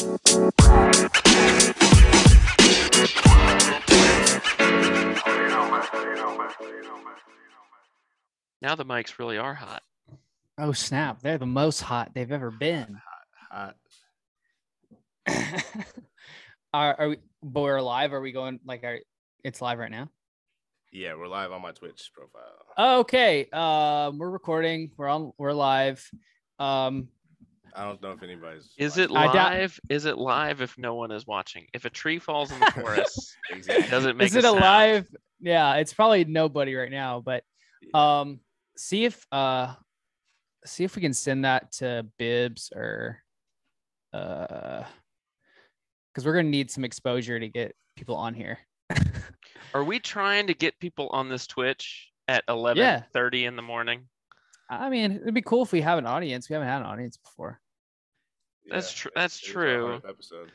Now the mics really are hot. Oh snap! They're the most hot they've ever been. Hot. are, are we? But we're live. Are we going? Like, are it's live right now? Yeah, we're live on my Twitch profile. Okay. Um, we're recording. We're on. We're live. Um, I don't know if anybody's. Is it live? Is it live if no one is watching? If a tree falls in the forest, exactly? does it make is it a a sound? live? Yeah, it's probably nobody right now. But um, see if uh, see if we can send that to Bibs or uh, because we're gonna need some exposure to get people on here. Are we trying to get people on this Twitch at eleven Yeah. thirty in the morning? I mean, it'd be cool if we have an audience. We haven't had an audience before. That's Yeah, tr- that's it was true. Episode.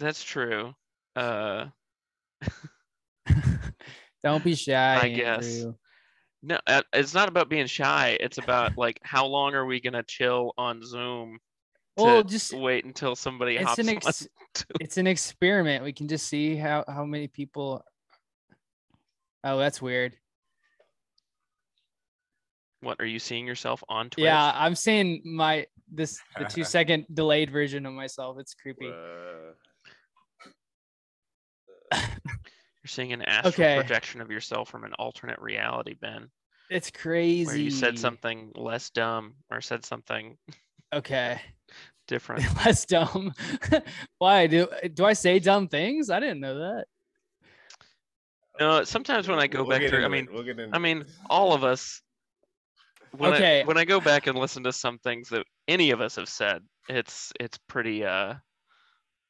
That's true. Uh, Don't be shy. I guess. Andrew. no, uh, it's not about being shy. It's about like how long are we gonna chill on Zoom to Well, just wait until somebody it's hops an ex- to- it's an experiment. We can just see how how many people. Oh, that's weird. What are you seeing yourself on Twitch? Yeah, I'm seeing my this the two second delayed version of myself. It's creepy. Uh, You're seeing an astral Okay. projection of yourself from an alternate reality, Ben, It's crazy. where you said something less dumb or said something Okay, different. less dumb. Why do do I say dumb things? I didn't know that. No, sometimes when I go we'll back get through, I mean, we'll get I mean, all of us. When Okay. I, when I go back and listen to some things that any of us have said, it's it's pretty. Uh,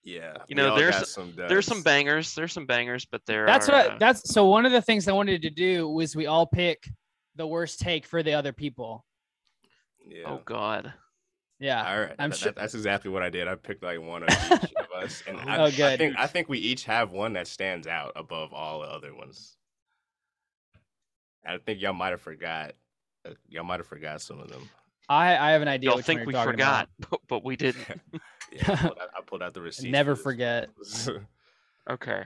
yeah, you know, there's- got some there's some bangers. There's some bangers, but there That's are. what uh, that's so one of the things I wanted to do was we all pick the worst take for the other people. Yeah. Oh God. Yeah. All right, I'm that- sure- that's exactly what I did. I picked like one of each of us, and I, Oh, I think I think we each have one that stands out above all the other ones. I think y'all might have forgot. Uh, Y'all might have forgot some of them. I I have an idea. Y'all think we forgot, but, but we didn't. Yeah, I pulled out, I pulled out the receipts. Never for forget. Okay.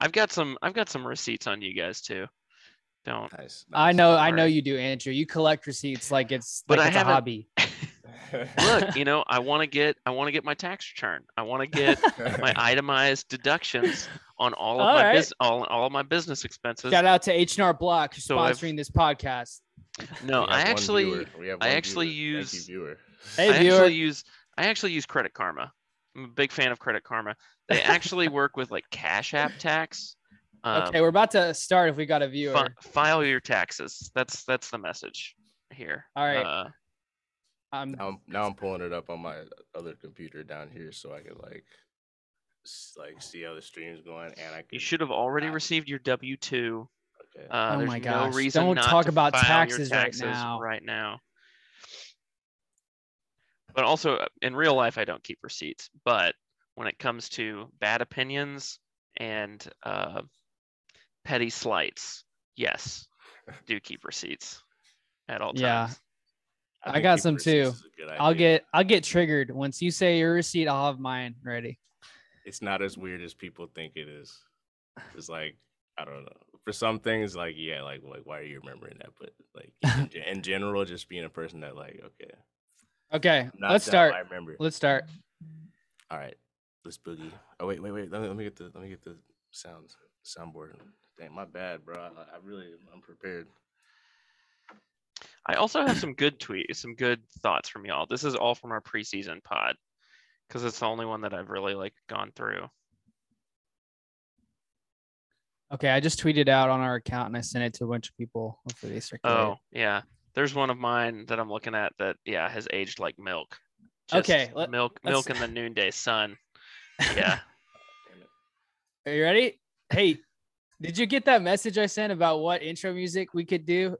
I've got some. I've got some receipts on you guys too. Don't. nice, I nice. know I know you do, Andrew. You collect receipts like it's But like I it's a hobby. Look, you know, I want to get. I want to get my tax return. I want to get my itemized deductions on all of All my right. bus- all, all of my business expenses. Shout out to H&R Block who's So I've- sponsoring this podcast. No, I actually. viewer. We have I actually viewer. Thank you, use- viewer. Hey, I viewer. actually use. I actually use Credit Karma. I'm a big fan of Credit Karma. They actually work with like Cash App tax. Um, okay, we're about to start if we got a viewer. fi- file your taxes. That's that's the message here. All right. Uh, Um, Now I'm, now I'm pulling it up on my other computer down here so I can like like see how the stream's going and I can you should have already received your W two. Okay. Uh, Oh there's my no gosh, reason don't talk about file your taxes right now. Right now. But also uh, in real life, I don't keep receipts. But when it comes to bad opinions and uh, petty slights, yes, do keep receipts at all times. Yeah. times. I got some too. is a good I'll get I'll get triggered once you say your receipt. I'll have mine ready. It's not as weird as people think it is. It's like I don't know. For some things, like yeah, like like why are you remembering that? But like in, gen- in general, just being a person that like okay, Okay, not let's start. I remember. Let's start. All right, let's boogie. Oh wait, wait, wait. Let me let me get the let me get the sounds soundboard. Dang, my bad, bro. I, I really I'm prepared. I also have some good tweets, some good thoughts from y'all. This is all from our preseason pod because it's the only one that I've really like gone through. Okay, I just tweeted out on our account and I sent it to a bunch of people. Hopefully they circulate. Oh, yeah. There's one of mine that I'm looking at that yeah has aged like milk. Okay, let- milk milk in the noonday sun. Yeah. Are you ready? Hey, did you get that message I sent about what intro music we could do?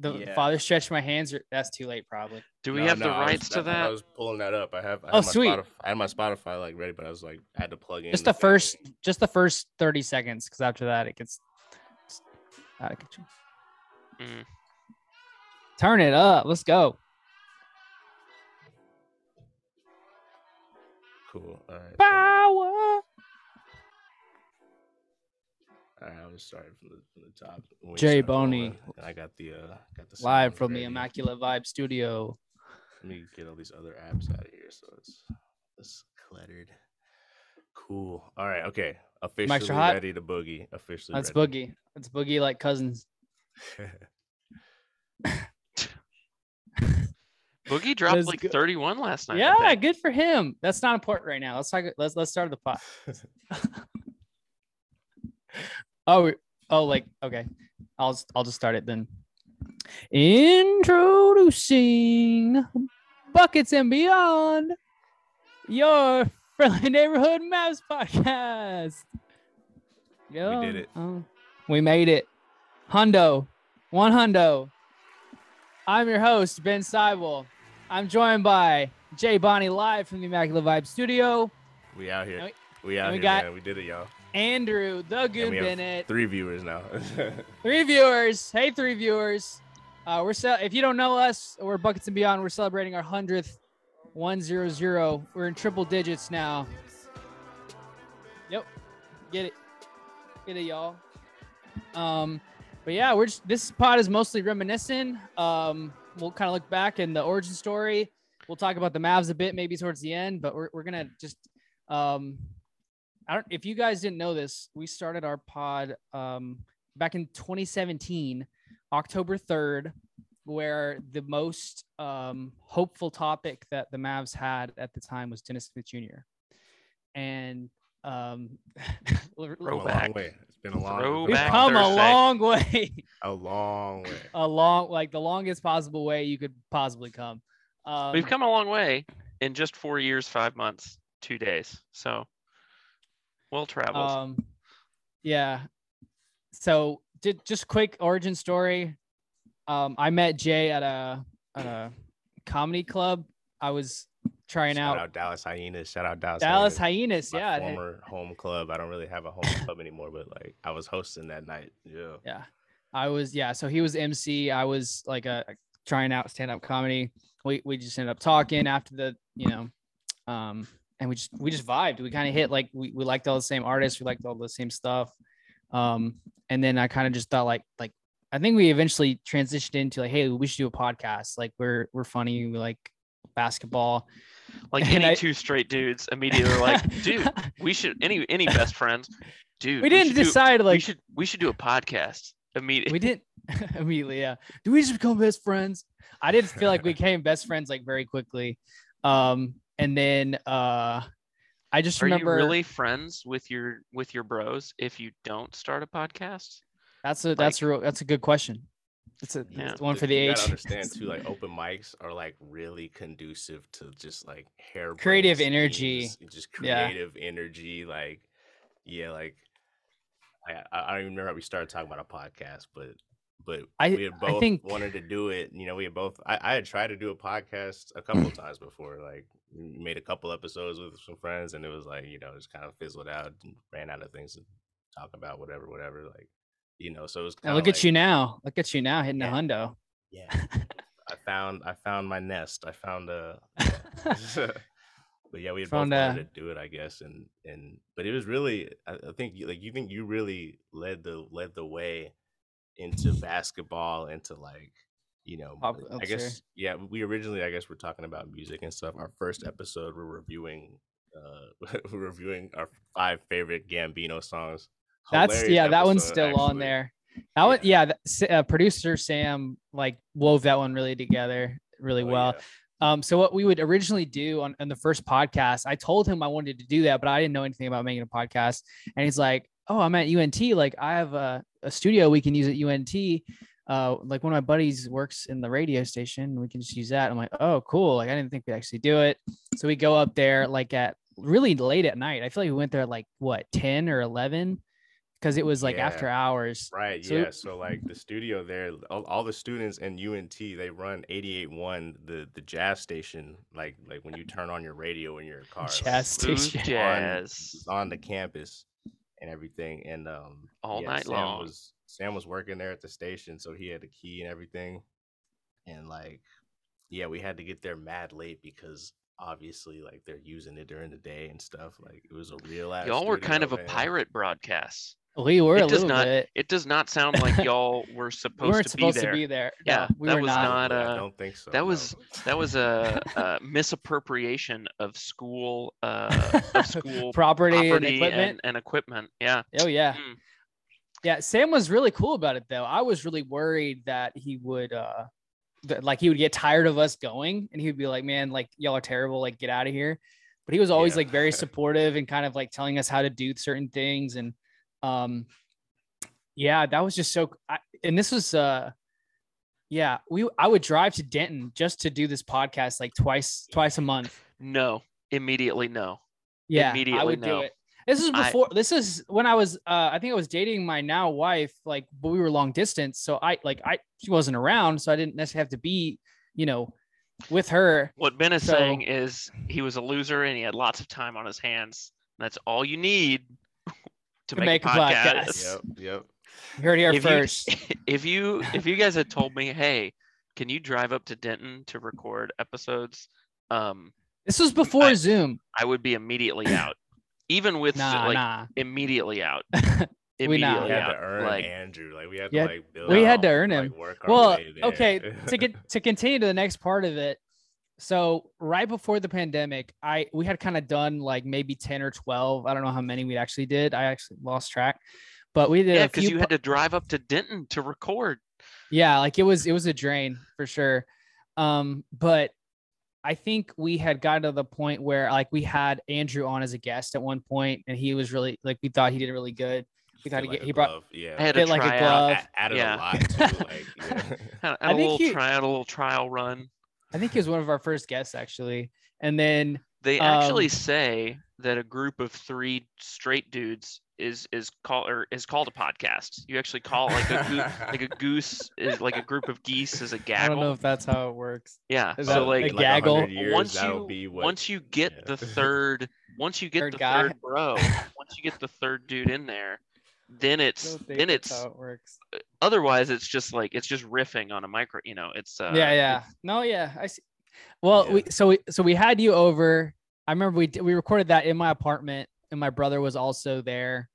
The Yeah. father stretched my hands. Or, that's too late, probably. Do we No, have no, the I was- rights to that? I was pulling that up. I have. I Oh, had my sweet. Spotify, I had my Spotify like ready, but I was like, I had to plug in. Just the thing. first, just the first thirty seconds, because after that it gets out of control. Mm. Turn it up. Let's go. Cool. All right. Power. All right, I'll just start from the, from the top. when Jay Boney. And I got the uh got the Live sound from the ready. Immaculate Vibe Studio. Let me get all these other apps out of here so it's it's cluttered. Cool. All right. Okay. Officially hot? ready to boogie. Officially. That's ready. Boogie. That's Boogie like cousins. Boogie dropped Let's like go. 31 last night. Yeah, good for him. That's not important right now. Let's talk. Let's let's start the pot. Oh, oh, like okay. I'll just- I'll just start it then. Introducing buckets and beyond your friendly neighborhood Mavs podcast. Yeah, did it. oh, we made it. Hundo, one hundo. I'm your host Ben Seibel. I'm joined by Jay Bonnie live from the Immaculate Vibe Studio. we out here. And We out we here, got- man. We did it, y'all. Andrew, the Goon Bennett. Three viewers now. Three viewers. Hey, three viewers. Uh, we're ce- if you don't know us, we're Buckets and Beyond. We're celebrating our hundredth, one zero zero. We're in triple digits now. Yep, get it, get it, y'all. Um, but yeah, we're just this pod is mostly reminiscing. Um, we'll kind of look back in the origin story. We'll talk about the Mavs a bit, maybe towards the end. But we're we're gonna just um, I don't. If you guys didn't know this, we started our pod um back in 2017, October 3rd, where the most um, hopeful topic that the Mavs had at the time was Dennis Smith Jr. And um, a Throwback. long way. It's been a long. Throwback we've Back come a long way, a long way. a long, like the longest possible way you could possibly come. Um, We've come a long way in just four years, five months, two days. So well traveled. Um, yeah. So ju- just quick origin story. Um, I met Jay at a at a comedy club. I was trying Shout out, out Dallas Hyenas. Shout out Dallas. Dallas Hyenas. Hyenas. My Yeah, it- former home club. I don't really have a home club anymore, but like I was hosting that night. Yeah. yeah. I was yeah. So he was MC. I was like a trying out stand up comedy. We we just ended up talking after the you know, um, and we just we just vibed. We kind of hit like we we liked all the same artists. We liked all the same stuff. Um, and then I kind of just thought like like I think we eventually transitioned into like, hey, we should do a podcast. Like we're we're funny. We like basketball. like and any I- two straight dudes immediately were like, dude, we should any any best friends, dude. we didn't do- decide we like should we should do a podcast immediately. we didn't immediately yeah do we just become best friends i didn't feel like we became best friends like very quickly um and then uh i just Are remember you really friends with your with your bros if you don't start a podcast? that's a that's a real that's a good question it's a Yeah. it's one for the you age gotta understand too, like open mics are like really conducive to just like hair Creative energy. just Yeah. creative energy. Like, yeah, like I I I don't even remember how we started talking about a podcast, but but I- we had both think- wanted to do it. You know, we had both. I, I had tried to do a podcast a couple of times before. Like, made a couple episodes with some friends, and it was like you know, just kind of fizzled out and ran out of things to talk about. Whatever, whatever. Like, you know, so it was. now look at you now look at you now hitting Yeah. a hundo yeah. I found I found my nest. I found a but yeah, we had Found both wanted to do it, I guess, and and but it was really I, I think like you think you really led the led the way into basketball, into like you know Pop I guess yeah we originally I guess we're talking about music and stuff. Our first episode we're reviewing uh we're reviewing our five favorite Gambino songs. that's Hilarious yeah that one's still on there that one yeah that, uh, producer sam like wove that one really together really Oh, well yeah. Um, so what we would originally do on, on the first podcast, I told him I wanted to do that, but I didn't know anything about making a podcast. And he's like, "Oh, I'm at UNT. Like I have a, a studio we can use at UNT. Uh, like one of my buddies works in the radio station. We can just use that." I'm like, "Oh, cool. Like I didn't think we'd actually do it." So we go up there like at really late at night. I feel like we went there at like what 10 or 11 because it was like Yeah. after hours. Right. So- yeah. So like the studio there, all, all the students in UNT, they run 88.1, the the jazz station. Like like when you turn on your radio in your car, Jazz station. jazz on the campus and everything. And um, all yeah, night Sam long. Was, Sam was working there at the station, so he had the key and everything. And like, yeah, we had to get there mad late because obviously like they're using it during the day and stuff. Like it was a real ass. Y'all were kind of studio, a man. pirate broadcast. We were It a does little not- bit. It does not sound like y'all were We supposed weren't to supposed be there. to be there. Yeah, No, we that were was not. not- I don't think so. that no. was that was a, a misappropriation of school uh, of school property, and equipment. and, and equipment. Yeah. Oh yeah. Mm. Yeah, Sam was really cool about it though. I was really worried that he would uh that like he would get tired of us going and he would be like, "Man, like y'all are terrible, like get out of here." But he was always Yeah. like very supportive and kind of like telling us how to do certain things and um yeah, that was just so I, and this was uh yeah, we I would drive to Denton just to do this podcast like twice twice a month. No. Immediately no. Yeah, I Immediately would do it. This is I- before. this is when I was. Uh, I think I was dating my now wife. Like, but we were long distance, so I like I she wasn't around, so I didn't necessarily have to be, you know, with her. What Ben is So- saying is he was a loser and he had lots of time on his hands. That's all you need to, To make, make a a podcast. podcast. Yep. Yep. You heard here If you- first. if you if you guys had told me, hey, can you drive up to Denton to record episodes? Um, This was before I- Zoom. I would be immediately out. Even with Nah, like nah. immediately out. We not. We had to earn like Andrew. Like we had Yeah, to like build. we had to earn him. like, work our Well, okay. To get to continue to the next part of it. So right before the pandemic, I we had kind of done like maybe ten or twelve. I don't know how many we actually did. I actually lost track, but we did yeah, because few. you had to drive up to Denton to record. yeah like it was it was a drain for sure um but i think we had gotten to the point where like we had andrew on as a guest at one point and he was really like we thought he did really good we thought Fit he, like get, a he brought Yeah. I had fit like a try glove. out. Added yeah. a lot too. Like, yeah. Had, had I a think little he- try out a little trial run. I think he was one of our first guests actually and then They actually Um, say that a group of three straight dudes is is called or is called a podcast. You actually call like a goo- like a goose is like a group of geese is a gaggle. I don't know if that's how it works yeah. is So that like a gaggle? years, once you be what- once you get yeah. the third once you get Third the guy. third bro once you get the third dude in there then it's then it's it works. otherwise it's just like it's just riffing on a micro you know it's uh yeah yeah. no yeah i see well Yeah. we so we so we had you over. I remember we we recorded that in my apartment and my brother was also there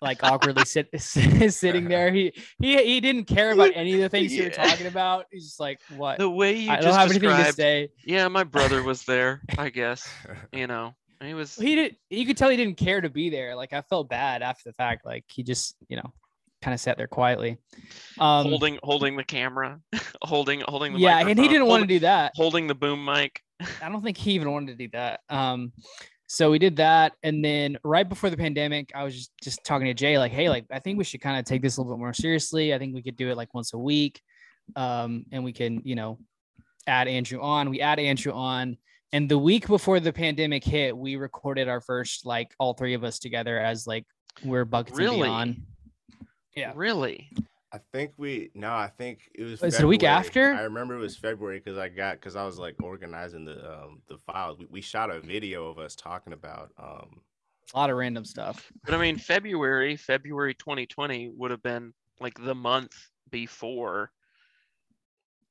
like awkwardly sit, sitting there. He he he didn't care about any of the things you were talking about. He's just like what? The way you i don't have anything to say. Yeah my brother was there i guess you know he was he did you could tell he didn't care to be there like i felt bad after the fact like he just you know kind of sat there quietly um holding holding the camera holding holding the yeah and he didn't want to do that holding the boom mic I don't think he even wanted to do that. Um, so we did that, and then right before the pandemic, I was just just talking to Jay, like, hey, like I think we should kind of take this a little bit more seriously. I think we could do it like once a week, um, and we can, you know, add Andrew on. We add Andrew on, and the week before the pandemic hit, we recorded our first like all three of us together as like we're buckets and Really? beyond. Yeah. really I think we no, I think it was. Was it a week after? I remember it was February because I got because I was like organizing the um the files. We, we shot a video of us talking about um A lot of random stuff. but i mean february february 2020 would have been like the month before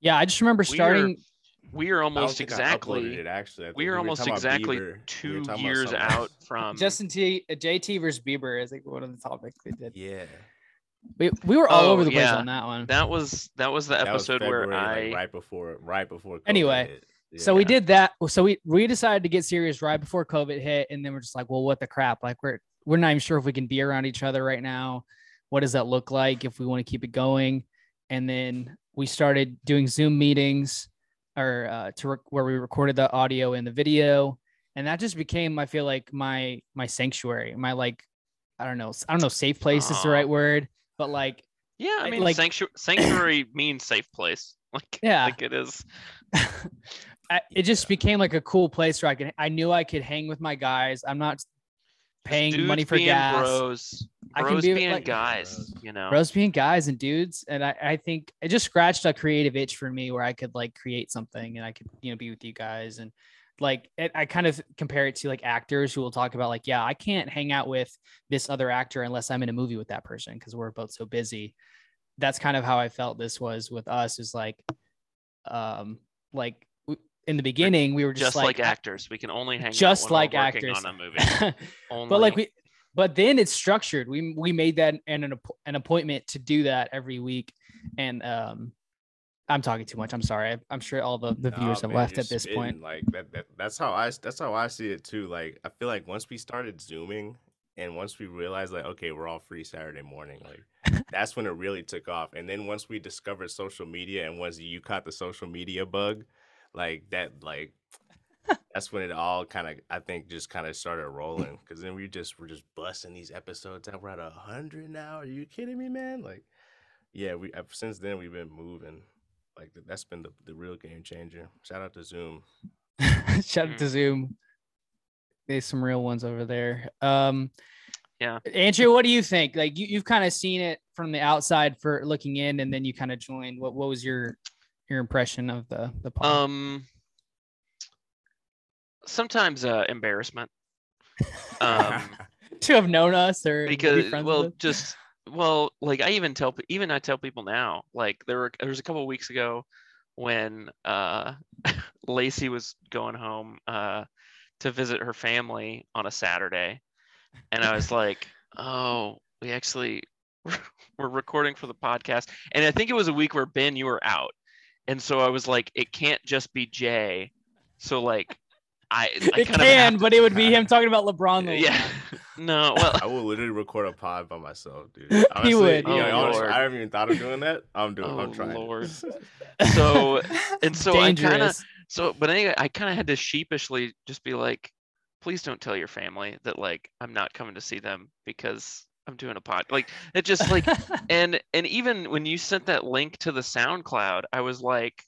Yeah, I just remember starting. We are almost think I uploaded exactly it actually. We are almost exactly Bieber. We two talking years out from Justin T, uh, JT versus Bieber is like one of the topics we did. Yeah, We, we were all Oh, over the place yeah. on that one. that was that was the That was episode where i like, right before right before. COVID Anyway, hit. So we did that. So we we decided to get serious right before COVID hit, and then we're just like, well, what the crap? Like we're we're not even sure if we can be around each other right now. What does that look like if we want to keep it going? And then we started doing Zoom meetings, or uh, to rec- where we recorded the audio and the video, and that just became, I feel like my my sanctuary, my like, I don't know, I don't know, safe place is the right word, but like yeah i I- mean like- sanctuary sanctuary means safe place like Yeah. like it is I, it just became like a cool place where I could I knew I could hang with my guys. I'm not paying Dudes money for being gas. bros I can bros be being like- guys Bros. you know Bros being guys and dudes. And I, I think it just scratched a creative itch for me where I could like create something and I could, you know, be with you guys. And like it, I kind of compare it to like actors who will talk about like, yeah, I can't hang out with this other actor unless I'm in a movie with that person because we're both so busy. That's kind of how I felt this was with us is like, um, like we- in the beginning we were just, just like, actors. We can only hang just out like actors. on a movie. But like we but then it's structured we we made that an an, an appointment to do that every week and um i'm talking too much i'm sorry I, i'm sure all the, the Nah, viewers have man, left at this spitting, point Like that, that. That's how I. That's how I see it too. Like I feel like once we started zooming, and once we realized like, okay, we're all free Saturday morning. Like that's when it really took off. And then once we discovered social media, and once you caught the social media bug, like that, like that's when it all kind of, I think, just kind of started rolling. Because then we just were just busting these episodes out. We're at a hundred now. Are you kidding me, man? Like, yeah, we ever since then we've been moving. Like that's been the, the real game changer. Shout out to Zoom. shout out to zoom there's some real ones over there um Yeah. andrew what do you think like you, you've kind of seen it from the outside for looking in and then you kind of joined what what was your your impression of the the pod? um sometimes uh embarrassment. Um to have known us or be because friends with well just well like i even tell even i tell people now like there were there was a couple of weeks ago when uh lacey was going home uh to visit her family on a saturday and i was like oh we actually we're recording for the podcast and i think it was a week where ben you were out and so i was like it can't just be jay so like i, I it can, but it would be him talking about LeBron. to- yeah no well I will literally record a pod by myself, dude. Honestly, would. you know, Oh, honestly, Lord. I haven't even thought of doing that. I'm doing. Oh, I'm trying. Lord. so and so I kind of dangerous. so but anyway I kind of had to sheepishly just be like, please don't tell your family that like I'm not coming to see them because I'm doing a pod. Like it just like and and even when you sent that link to the SoundCloud, I was like,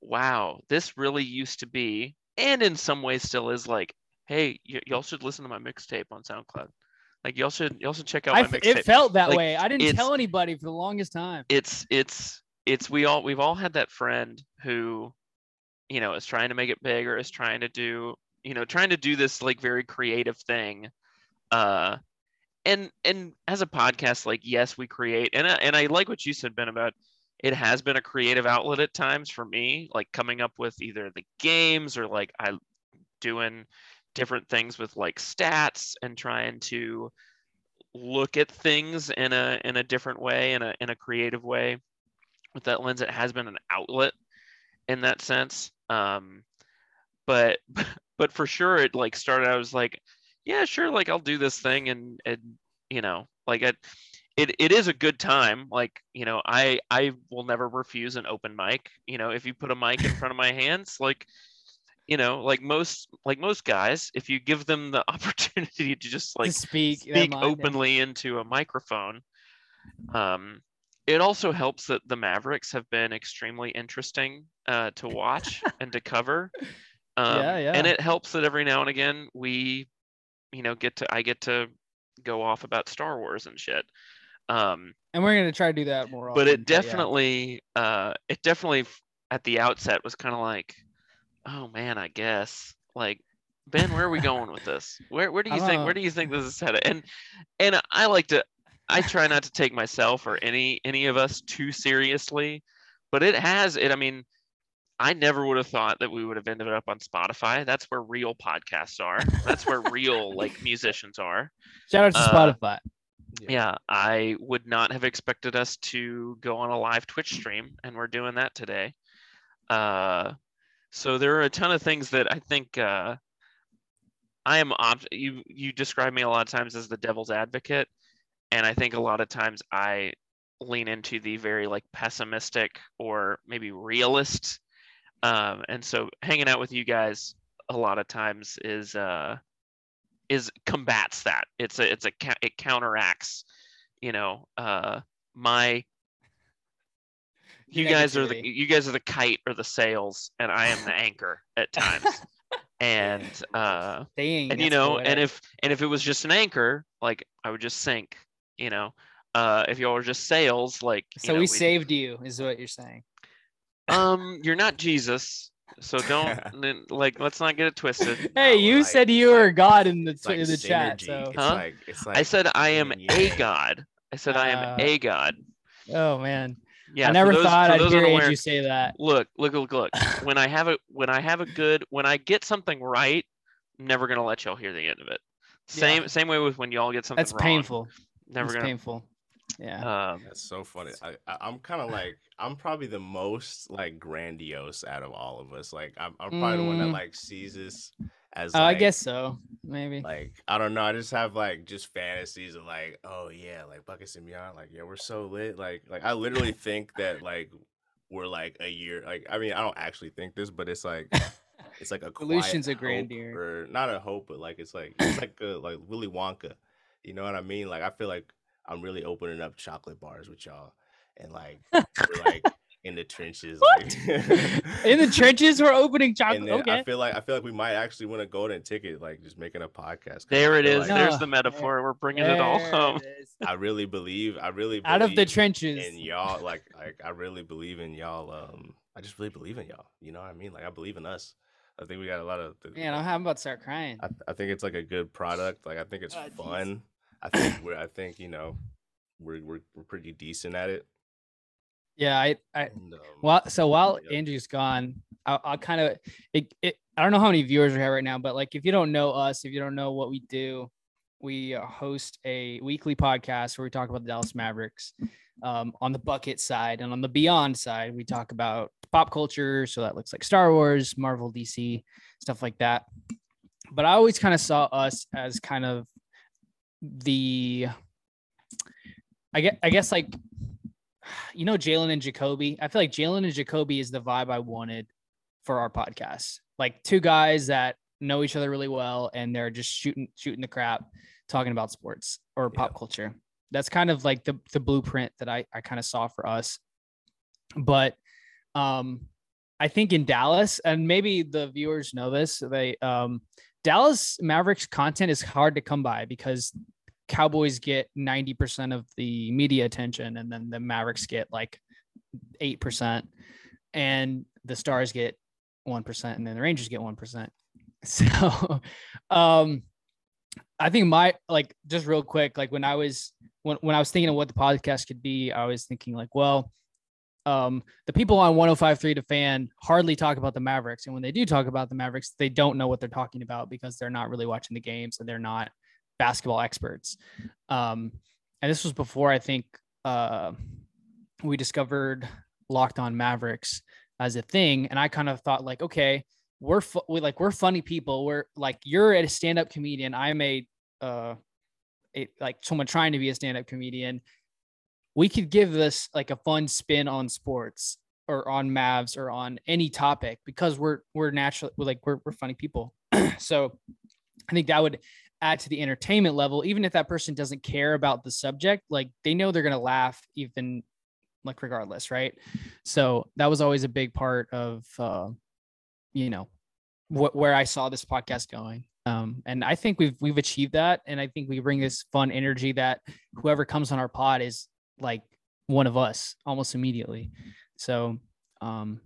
wow, this really used to be and in some ways still is like, hey, y- y'all should listen to my mixtape on SoundCloud. Like y'all should y'all should check out I my f- mixtape it felt that Like, way. I didn't tell anybody for the longest time. it's it's it's we all we've all had that friend who you know is trying to make it big or is trying to do you know trying to do this like very creative thing uh and and as a podcast like yes we create and I, and I like what you said Ben about it has been a creative outlet at times for me like coming up with either the games or like I doing different things with like stats and trying to look at things in a in a different way in a in a creative way. With that lens it has been an outlet in that sense. Um but but for sure it like started i was like yeah sure like i'll do this thing and and you know like it it, it is a good time like you know i i will never refuse an open mic you know if you put a mic in front of my hands like you know like most like most guys if you give them the opportunity to just like to speak, speak yeah. openly into a microphone. Um, it also helps that the Mavericks have been extremely interesting uh, to watch and to cover. Um, Yeah, And it helps that every now and again we, you know, get to I get to go off about Star Wars and shit. Um, And we're gonna try to do that more often. but it yeah. definitely, uh, it definitely at the outset was kind of like, oh man, I guess like Ben, where are we going with this? Where where do you think know. where do you think this is headed? And and I like to I try not to take myself or any any of us too seriously, but it has it. I mean, I never would have thought that we would have ended up on Spotify. That's where real podcasts are. That's where real like musicians are. shout out to uh, Spotify. Yeah, I would not have expected us to go on a live Twitch stream, and we're doing that today. Uh, so there are a ton of things that I think uh, I am. Op- you you describe me a lot of times as the devil's advocate, and I think a lot of times I lean into the very like pessimistic or maybe realist. Um, and so hanging out with you guys a lot of times is uh, is combats that. It's a it's a it counteracts, you know, uh, my. You guys are the you guys are the kite or the sails, and I am the anchor at times. and uh, Dang. and you know, and if and if it was just an anchor, like I would just sink. You know, uh, if y'all were just sails, like so know, we saved you, is what you're saying. Um, you're not Jesus, so don't like. Let's not get it twisted. Hey, No, you like- said you it's were like- God in the tw- like in the chat. synergy. So It's Huh? like it's like I said I am yin a god. I said I am Uh, a god. oh man. Yeah, I never those- thought I'd hear unaware- Andrew say that. Look, look, look, look. when I have a when I have a good when I get something right, I'm never gonna let y'all hear the end of it. Yeah. Same same way with when y'all get something That's wrong. painful. Never That's gonna. painful. Yeah. Um, That's so funny. I, I I'm kind of like I'm probably the most like grandiose out of all of us. Like I'm I'm probably the one that Mm. like sees this as Oh, I guess so. Maybe. like I don't know. I just have like just fantasies of like oh yeah like buckets and beyond like yeah we're so lit like like I literally think that like we're like a year like I mean I don't actually think this but it's like it's like a quiet Illusions of grandeur. or not a hope but like it's like it's like a, like Willy Wonka you know what I mean like I feel like I'm really opening up chocolate bars with y'all and like like in the trenches What? like In the trenches, we're opening chocolate. and Okay. I feel like I feel like we might actually win a golden ticket, like just making a podcast. There it is. like- There's the metaphor. We're bringing it all home. it is. I really believe. I really Out of the trenches. in y'all. Like, like I really believe in y'all. Um, I just really believe in y'all. You know what I mean? Like, I believe in us. I think we got a lot of. the- Man, I'm I'm about to start crying. I, I think it's like a good product. Like, I think it's jeez. fun. I think we're. I think you know, we're we're, we're pretty decent at it. Yeah, I, I And, um, well, so while yeah. Andrew's gone, I'll, I'll kind of it, it. I don't know how many viewers we have right now, but like if you don't know us, if you don't know what we do, we uh, host a weekly podcast where we talk about the Dallas Mavericks. Um, on the bucket side and on the beyond side, we talk about pop culture. So that looks like Star Wars, Marvel, DC, stuff like that. But I always kind of saw us as kind of the, I guess, I guess like you know Jalen and Jacoby. I feel like Jalen and Jacoby is the vibe I wanted for our podcast. Like two guys that know each other really well and they're just shooting shooting the crap, talking about sports or pop culture. That's kind of like the the blueprint that I I kind of saw for us. But um I think in Dallas, and maybe the viewers know this, they um Dallas Mavericks content is hard to come by because Cowboys get 90% of the media attention and then the Mavericks get like 8% and the Stars get 1% and then the Rangers get 1%. So um I think my like just real quick like when I was when when I was thinking of what the podcast could be, I was thinking like, well, um the people on 1053 The Fan hardly talk about the Mavericks and when they do talk about the Mavericks, they don't know what they're talking about because they're not really watching the games and they're not basketball experts. Um, and this was before I think uh, we discovered Locked On Mavericks as a thing, and I kind of thought like, okay, we're fu- we like we're funny people. We're like you're a stand-up comedian. I'm a uh, a, like someone trying to be a stand-up comedian. We could give this like a fun spin on sports or on Mavs or on any topic because we're we're naturally we're like we're we're funny people. so I think that would add to the entertainment level, even if that person doesn't care about the subject, like they know they're gonna laugh even like regardless, right? So that was always a big part of uh, you know where I saw this podcast going. Um, and I think we've we've achieved that, and I think we bring this fun energy that whoever comes on our pod is like one of us almost immediately. So um,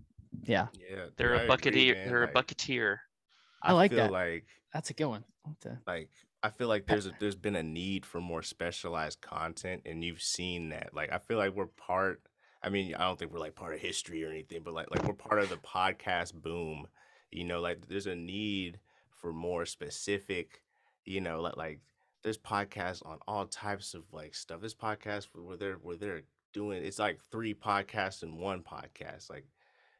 yeah, yeah, They're I a agree, bucketeer. man, They're a like, bucketeer. I like feel that. Like that's a good one. To- like I feel like there's a, there's been a need for more specialized content, and you've seen that. Like I feel like we're part. I mean, I don't think we're like part of history or anything, but like like we're part of the podcast boom. You know, like there's a need for more specific. You know, like like there's podcasts on all types of like stuff. This podcast where they're where they're doing it's like three podcasts in one podcast. Like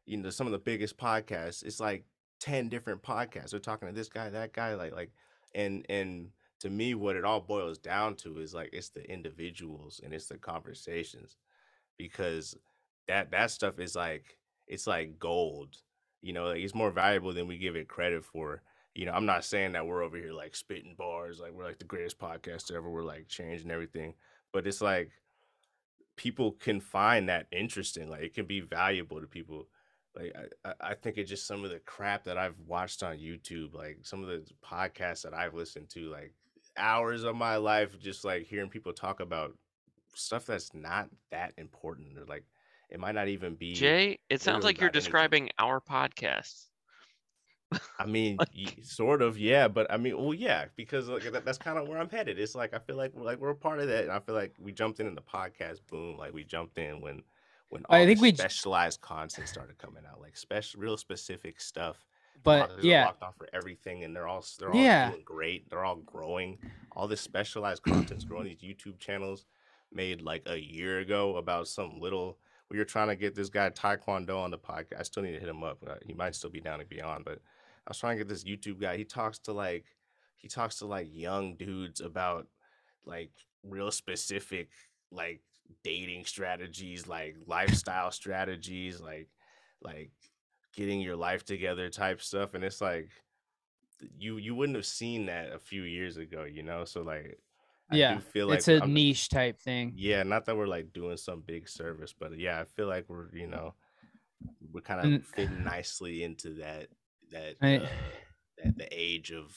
you know, some of the biggest podcasts. It's like ten different podcasts. They're talking to this guy, that guy, like like and and to me what it all boils down to is like it's the individuals and it's the conversations because that that stuff is like it's like gold you know like it's more valuable than we give it credit for you know i'm not saying that we're over here like spitting bars like we're like the greatest podcast ever we're like changing everything but it's like people can find that interesting like it can be valuable to people like I, I- think it's just some of the crap that I've watched on YouTube, like some of the podcasts that I've listened to, like hours of my life just like hearing people talk about stuff that's not that important or like it might not even be Jay, it sounds like you're about anything. describing our podcast. I mean, y- sort of, yeah, but I mean, well, yeah, because like that, that's kind of where I'm headed. It's like I feel like we're like we're a part of that, and I feel like we jumped in in the podcast boom, like we jumped in when when I think the we specialized content started coming out, like special, real specific stuff. But yeah, locked on for everything, and they're all they're all Yeah. doing great. They're all growing. All this specialized content's growing. These YouTube channels made like a year ago about some little. We were trying to get this guy Taekwondo on the podcast. I still need to hit him up. Uh, He might still be down to be on, but I was trying to get this YouTube guy. He talks to like he talks to like young dudes about like real specific like dating strategies, like lifestyle strategies, like like getting your life together type stuff. And it's like you you wouldn't have seen that a few years ago, you know? So like I yeah, do feel like it's a I'm- niche type thing. yeah, not that we're like doing some big service, but yeah, I feel like we're you know we're kind of fitting nicely into that that I- uh, that the age of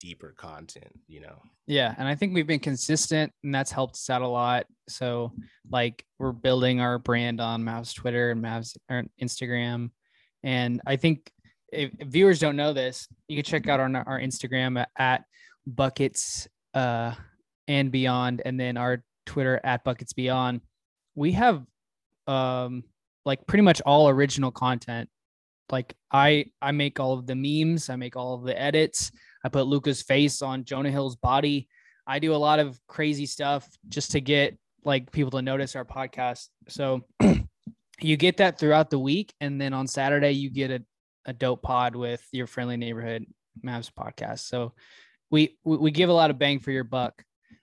deeper content, you know. Yeah, and I think we've been consistent, and that's helped us out a lot. So, like, we're building our brand on Mavs Twitter and Mavs or Instagram, and I think if, if viewers don't know this, you can check out our our Instagram at, at buckets uh and beyond, and then our Twitter at buckets beyond. We have um like pretty much all original content. Like I I make all of the memes, I make all of the edits. I put Luka's face on Jonah Hill's body. I do a lot of crazy stuff just to get like people to notice our podcast. So you get that throughout the week, and then on Saturday you get a, a dope pod with your friendly neighborhood Mavs podcast. So we we, we give a lot of bang for your buck.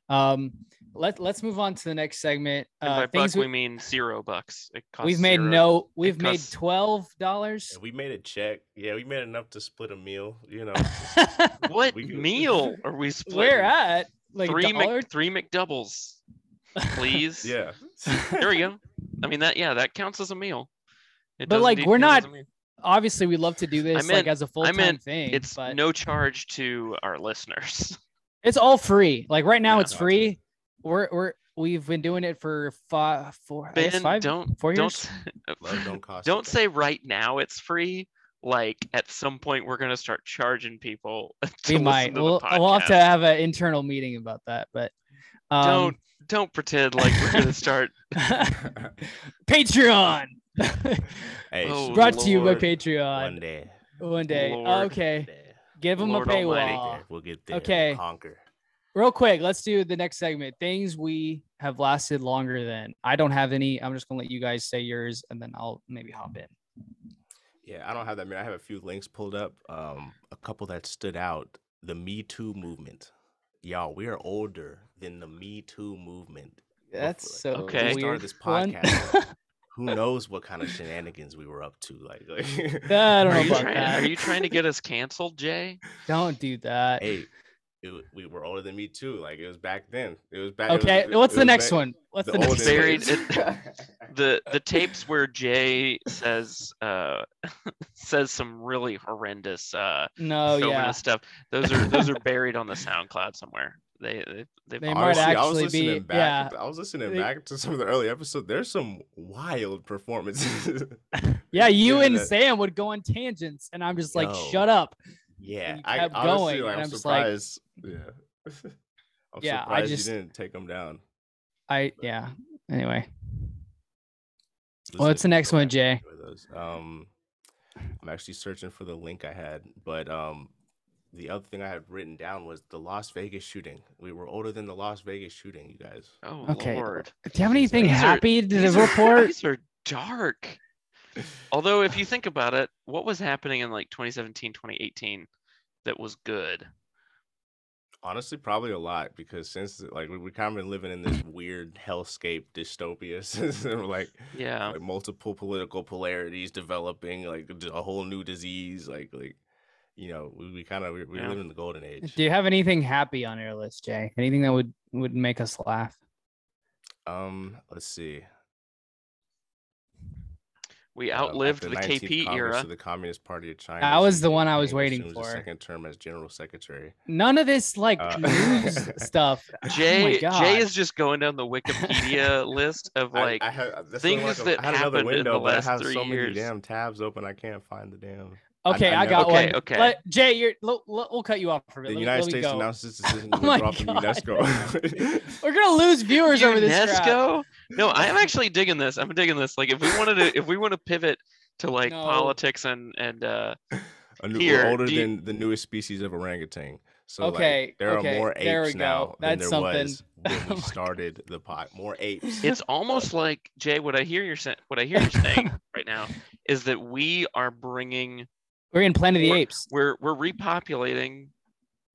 Um, let let's move on to the next segment. And Uh, by things buck, we we, mean zero bucks. It costs we've made zero. no. We've made twelve dollars. Yeah, we made a check. Yeah, we made enough to split a meal, you know. What we could- meal are we splitting? Where at? Like three? Mc, three McDoubles, please. yeah. There we go. I mean that yeah, that counts as a meal. It But, like, we're not- Obviously, we love to do this meant- like as a full time thing. It's but no charge to our listeners. it's all free. Like right now, Yeah. it's free. We're we're we've been doing it for five, four, Ben, five, don't four don't years. s- Love don't cost. don't say right now it's free. Like at some point we're gonna start charging people. To we listen might. To We'll, we'll have to have an internal meeting about that. But um, Don't don't pretend like we're gonna start. Patreon. Hey, Oh, Brought to you by Patreon. one day. One day. Lord. Okay. one day. Give them Lord a Almighty. We'll get paywall. there. We'll get there. Okay. We'll conquer. Real quick, let's do the next segment. Things we have lasted longer than. I don't have any. I'm just gonna let you guys say yours, and then I'll maybe hop in. Yeah, I don't have that many. I have a few links pulled up. Um, a couple that stood out. The Me Too movement. Y'all, we are older than the Me Too movement. That's so Hopefully. Okay. We started weird. this podcast. Who knows what kind of shenanigans we were up to? Like, like I don't Are know you, about trying, that. are you trying to get us canceled, Jay? Don't do that. hey, it, we were older than me too. Like it was back then. It was back. it was- okay, what's the next back- one? What's the the next olden one? Buried days. The the tapes where Jay says uh says some really horrendous uh No, yeah. stuff. Those are those are buried on the SoundCloud somewhere. They they they've They might I was actually listening be- back. yeah. I was listening They- back to some of the early episodes. There's some wild performances. Yeah, you Yeah, and that- Sam would go on tangents, and I'm just like, Yo. shut up. Yeah, I kept honestly, going, like, and I'm I'm just like- surprised. Yeah, I'm Yeah, I surprised just- you didn't take them down. I yeah. Anyway, Let's What's the next one, Jay? Um, I'm actually searching for the link I had, but um, the other thing I had written down was the Las Vegas shooting. We were older than the Las Vegas shooting, you guys. oh Okay. lord. do you have anything These are- happy to These are, report? these are dark. Although if you think about it, what was happening in like 2017, 2018 that was good? Honestly, probably a lot because since like we we kind of been living in this weird hellscape dystopia, since like Yeah. like multiple political polarities developing, like a whole new disease, like like you know we, we kind of we, we Yeah. live in the golden age. Do you have anything happy on your list, Jay? Anything that would would make us laugh? Um, let's see. We Uh, at outlived the, KP Congress era. of the Communist Party of China. That was the one I was Jinping waiting assumes his for. Second term as general secretary. None of this like Uh, news stuff. oh Jay God. Jay is just going down the Wikipedia list of like I, had, that's I'm things like, that I had another happened in the but I last have three so many years. damn tabs open. I can't find the damn. Okay, I, I got Okay, one. okay. Let, Jay, you're. We'll, we'll cut you off for a bit. The Let United me States go. announced its decision Oh to my withdraw from God. UNESCO. We're gonna lose viewers over this. UNESCO. no, I am actually digging this. I'm digging this. Like if we wanted to, if we want to pivot to like No. politics and and uh, A new, Here, we're older you- than the newest species of orangutan. So Okay, like, there okay, are more apes there now go. than there something. was when we started the pot. More apes. it's almost like Jay. What I hear you're saying, what I hear you're saying right now is that we are bringing, We're in Planet of the We're- Apes. we're we're repopulating,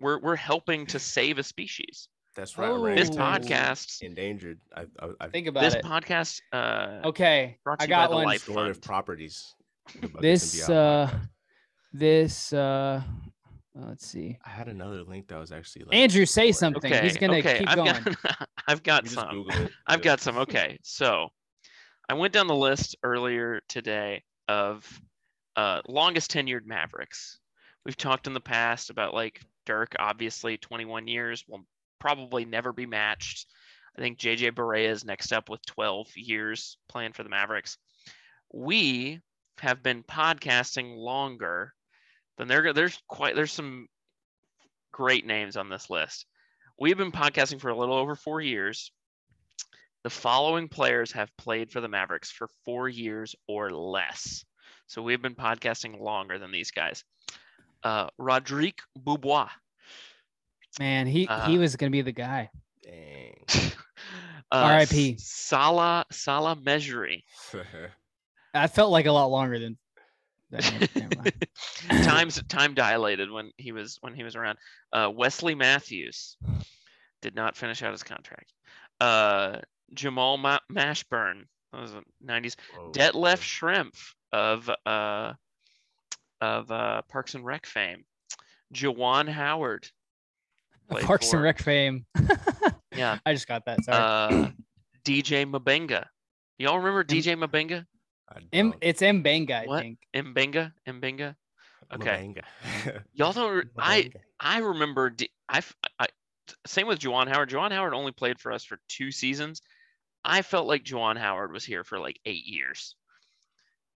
we're we're helping to save a species. That's right. Oh. This Ooh. podcast, endangered. I, I, I Think about this it. podcast, uh, Okay, brought to I you by got the one. Life restorative Fund. properties. the Buckets and This uh, this uh, let's see. I had another link that was actually like Andrew, say before. something. okay, He's gonna okay, keep I've going. got, I've got You just some. It. I've got some. Okay, so I went down the list earlier today of uh, longest tenured Mavericks. We've talked in the past about like Dirk, obviously 21 years, will probably never be matched. I think JJ Barea is next up with 12 years playing for the Mavericks. We have been podcasting longer than there. There's quite there's some great names on this list. We've been podcasting for a little over four years. The following players have played for the Mavericks for four years or less. So we've been podcasting longer than these guys. Uh, Rodrigue Beaubois. Man, he Uh, he was gonna be the guy. Dang. Uh, R.I.P.. S- Salah Salah Mejri. That felt like a lot longer than. that. Never mind. Times time dilated when he was when he was around. Uh, Wesley Matthews did not finish out his contract. Uh, Jamal Ma- Mashburn. That was the 90s. Whoa, Detlef whoa. Schrempf of uh, of uh, Parks and Rec fame. Juwan Howard. Parks for- and Rec fame. Yeah. I just got that. Sorry. Uh, DJ Mabenga. Y'all remember M- DJ Mabenga? I M, it's Mbenga, I What? think. Mbenga? Mbenga? okay. Mabanga. Y'all don't. re- I Mabanga. I remember. D- I, f- I- same with Juwan Howard. Juwan Howard only played for us for two seasons. I felt like Juwan Howard was here for like eight years.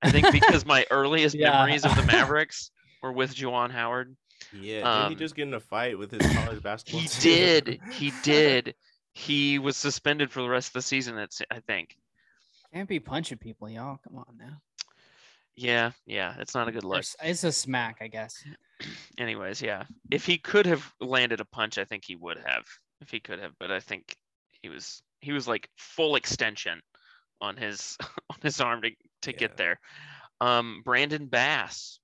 I think because my earliest Yeah. memories of the Mavericks were with Juwan Howard. Yeah, didn't Um, he just get in a fight with his college basketball He team? did. He did. He was suspended for the rest of the season. It's I think. Can't be punching people, y'all. Come on now. Yeah, yeah. It's not a good look. It's a smack, I guess. Anyways, yeah. If he could have landed a punch, I think he would have. If he could have, but I think he was he was like full extension on his on his arm to to Yeah. get there. Um, Brandon Bass.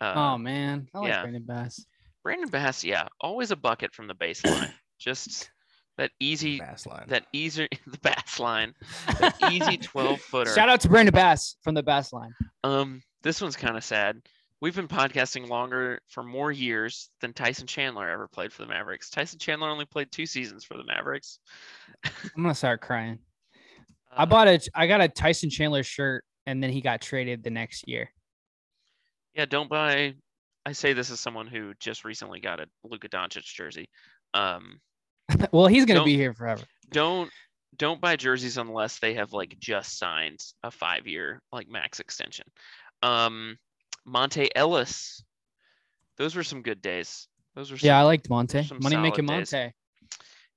Uh, oh man, I like yeah. Brandon Bass. Brandon Bass, yeah, always a bucket from the baseline. Just that easy, Bass line. that easy the Bass line, that easy twelve footer. Shout out to Brandon Bass from the Bass line. Um, this one's kind of sad. We've been podcasting longer for more years than Tyson Chandler ever played for the Mavericks. Tyson Chandler only played two seasons for the Mavericks. I'm gonna start crying. I Uh, bought a I got a Tyson Chandler shirt and then he got traded the next year. yeah, don't buy. I say this as someone who just recently got a Luka Doncic jersey. Um, well, he's gonna be here forever. don't don't buy jerseys unless they have like just signed a five year like max extension. Um, Monta Ellis, those were some good days. Those were some, Yeah, I liked Monta. Money making Monta. days.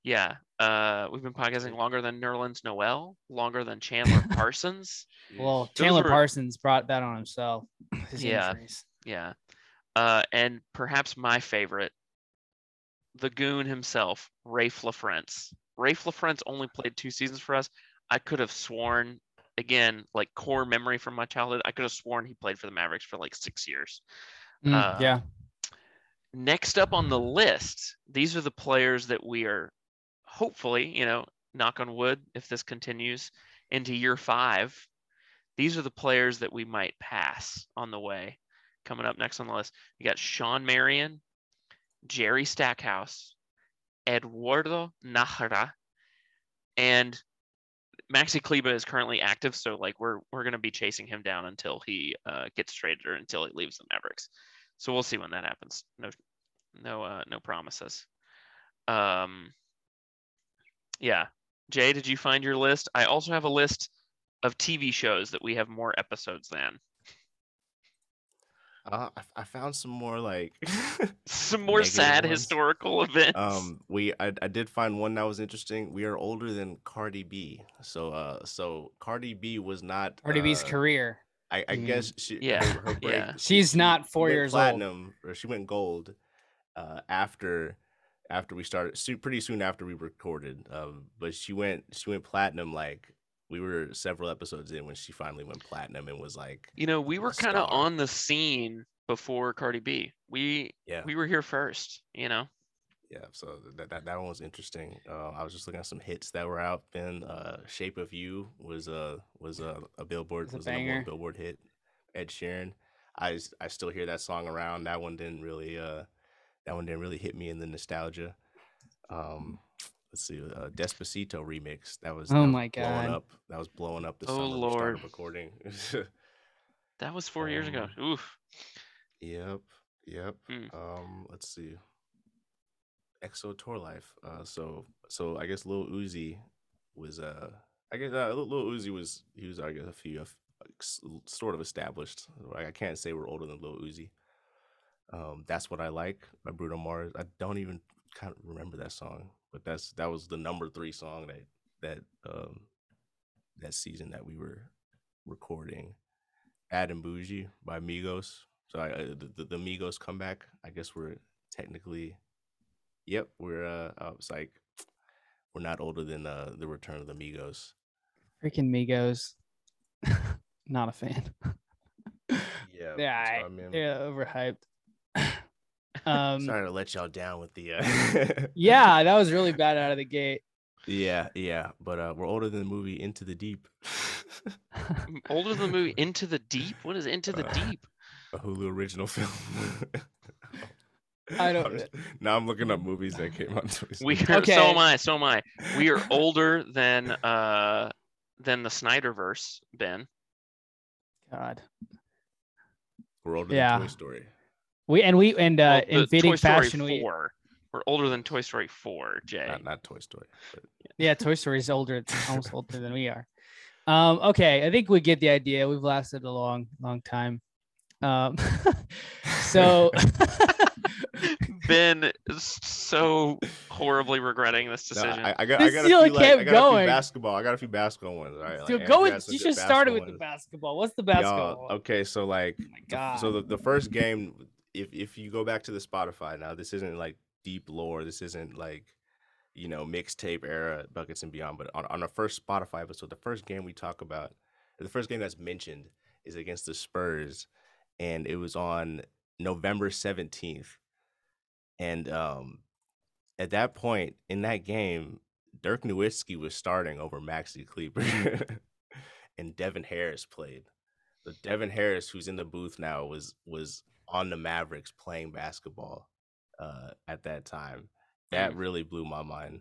Yeah, uh, we've been podcasting longer than Nerlens Noel, longer than Chandler Parsons. Well, Those Chandler were- Parsons brought that on himself. Yeah. injuries. Yeah, uh, and perhaps my favorite, the goon himself, Raef LaFrentz. Raef LaFrentz only played two seasons for us. I could have sworn, again, like core memory from my childhood, I could have sworn he played for the Mavericks for like six years. Mm, Uh, yeah. Next up on the list, these are the players that we are hopefully, you know, knock on wood, if this continues into year five, these are the players that we might pass on the way. Coming up next on the list, we got Shawn Marion, Jerry Stackhouse, Eduardo Najera, and Maxi Kleber is currently active, so like we're we're gonna be chasing him down until he uh, gets traded or until he leaves the Mavericks. So we'll see when that happens. No, no, uh, no promises. Um, yeah, Jay, did you find your list? I also have a list of TV shows that we have more episodes than. Uh, I, I found some more like Some more sad ones. historical events. um we I, I did find one that was interesting. We are older than Cardi B. So uh so Cardi B was not Cardi B's uh, career. I, I Mhm. guess she Yeah, her, her break, yeah. she- She's she- not four went years old. platinum or she went gold uh after after we started pretty soon after we recorded um but she went she went platinum like we were several episodes in when she finally went platinum and was like you know, we were kind of on the scene before Cardi B. We yeah. we were here first, you know. yeah so that, that that one was interesting. Uh i was just looking at some hits that were out then. Uh shape of you was uh was a, a billboard It's a was a number one billboard hit. Ed sheeran. I i still hear that song around. That one didn't really uh that one didn't really hit me in the nostalgia um let's see uh despacito remix that was Oh that was my blowing God. up that was blowing up the Oh, summer we Lord. started recording That was four years ago. Um, Oof. Yep, yep. Mm. Um, let's see. XO Tour Llif3. Uh, so so I guess Lil Uzi was uh I guess uh, Lil Lil Uzi was he was I guess a few of like, sort of established. Like I can't say we're older than Lil Uzi. Um, that's what I like by Bruno Mars. I don't even kind of remember that song, but that's that was the number three song that that um that season that we were recording. Adam Bougie by Migos. So I, uh, the, the the Migos comeback. I guess we're technically, yep, we're. uh I was like, we're not older than uh the return of the Migos. Freaking Migos. Not a fan. Yeah, Yeah, so, I- I mean, They're overhyped. Um, sorry to let y'all down with the. uh yeah, that was really bad out of the gate. yeah, yeah, but uh we're older than the movie Into the Deep. Older than the movie Into the Deep? What is Into the Uh, Deep? a Hulu original film. I don't- I'm just- now I'm looking up movies that came out. We are so am I, so am I. We are older than uh than the Snyderverse, Ben. God. We're older Yeah. than Toy Story. We and we and uh Well, in the fitting Toy fashion we 4. We're older than Toy Story 4, Jay. Not, not Toy Story. But yeah, Toy Story is older, it's almost older than we are. Um, okay, I think we get the idea. We've lasted a long, long time. Um, so ben is so horribly regretting this No, decision. I, I got, I This got a still few, like, I got a few basketball. I got a few basketball ones. All right, like, so go with you should start it with basketball the basketball. What's the Y'all- basketball? okay, so like, Oh my the f- so the, the first game, if if you go back to the Spotify now, this isn't like deep lore. This isn't like, you know, mixtape era buckets and beyond. But on on the first Spotify episode, the first game we talk about, the first game that's mentioned is against the Spurs, and it was on November seventeenth, and um, at that point in that game, Dirk Nowitzki was starting over Maxi Kleber, and Devin Harris played. So Devin Harris, who's in the booth now, was was on the Mavericks playing basketball uh, at that time. That Mm. really blew my mind.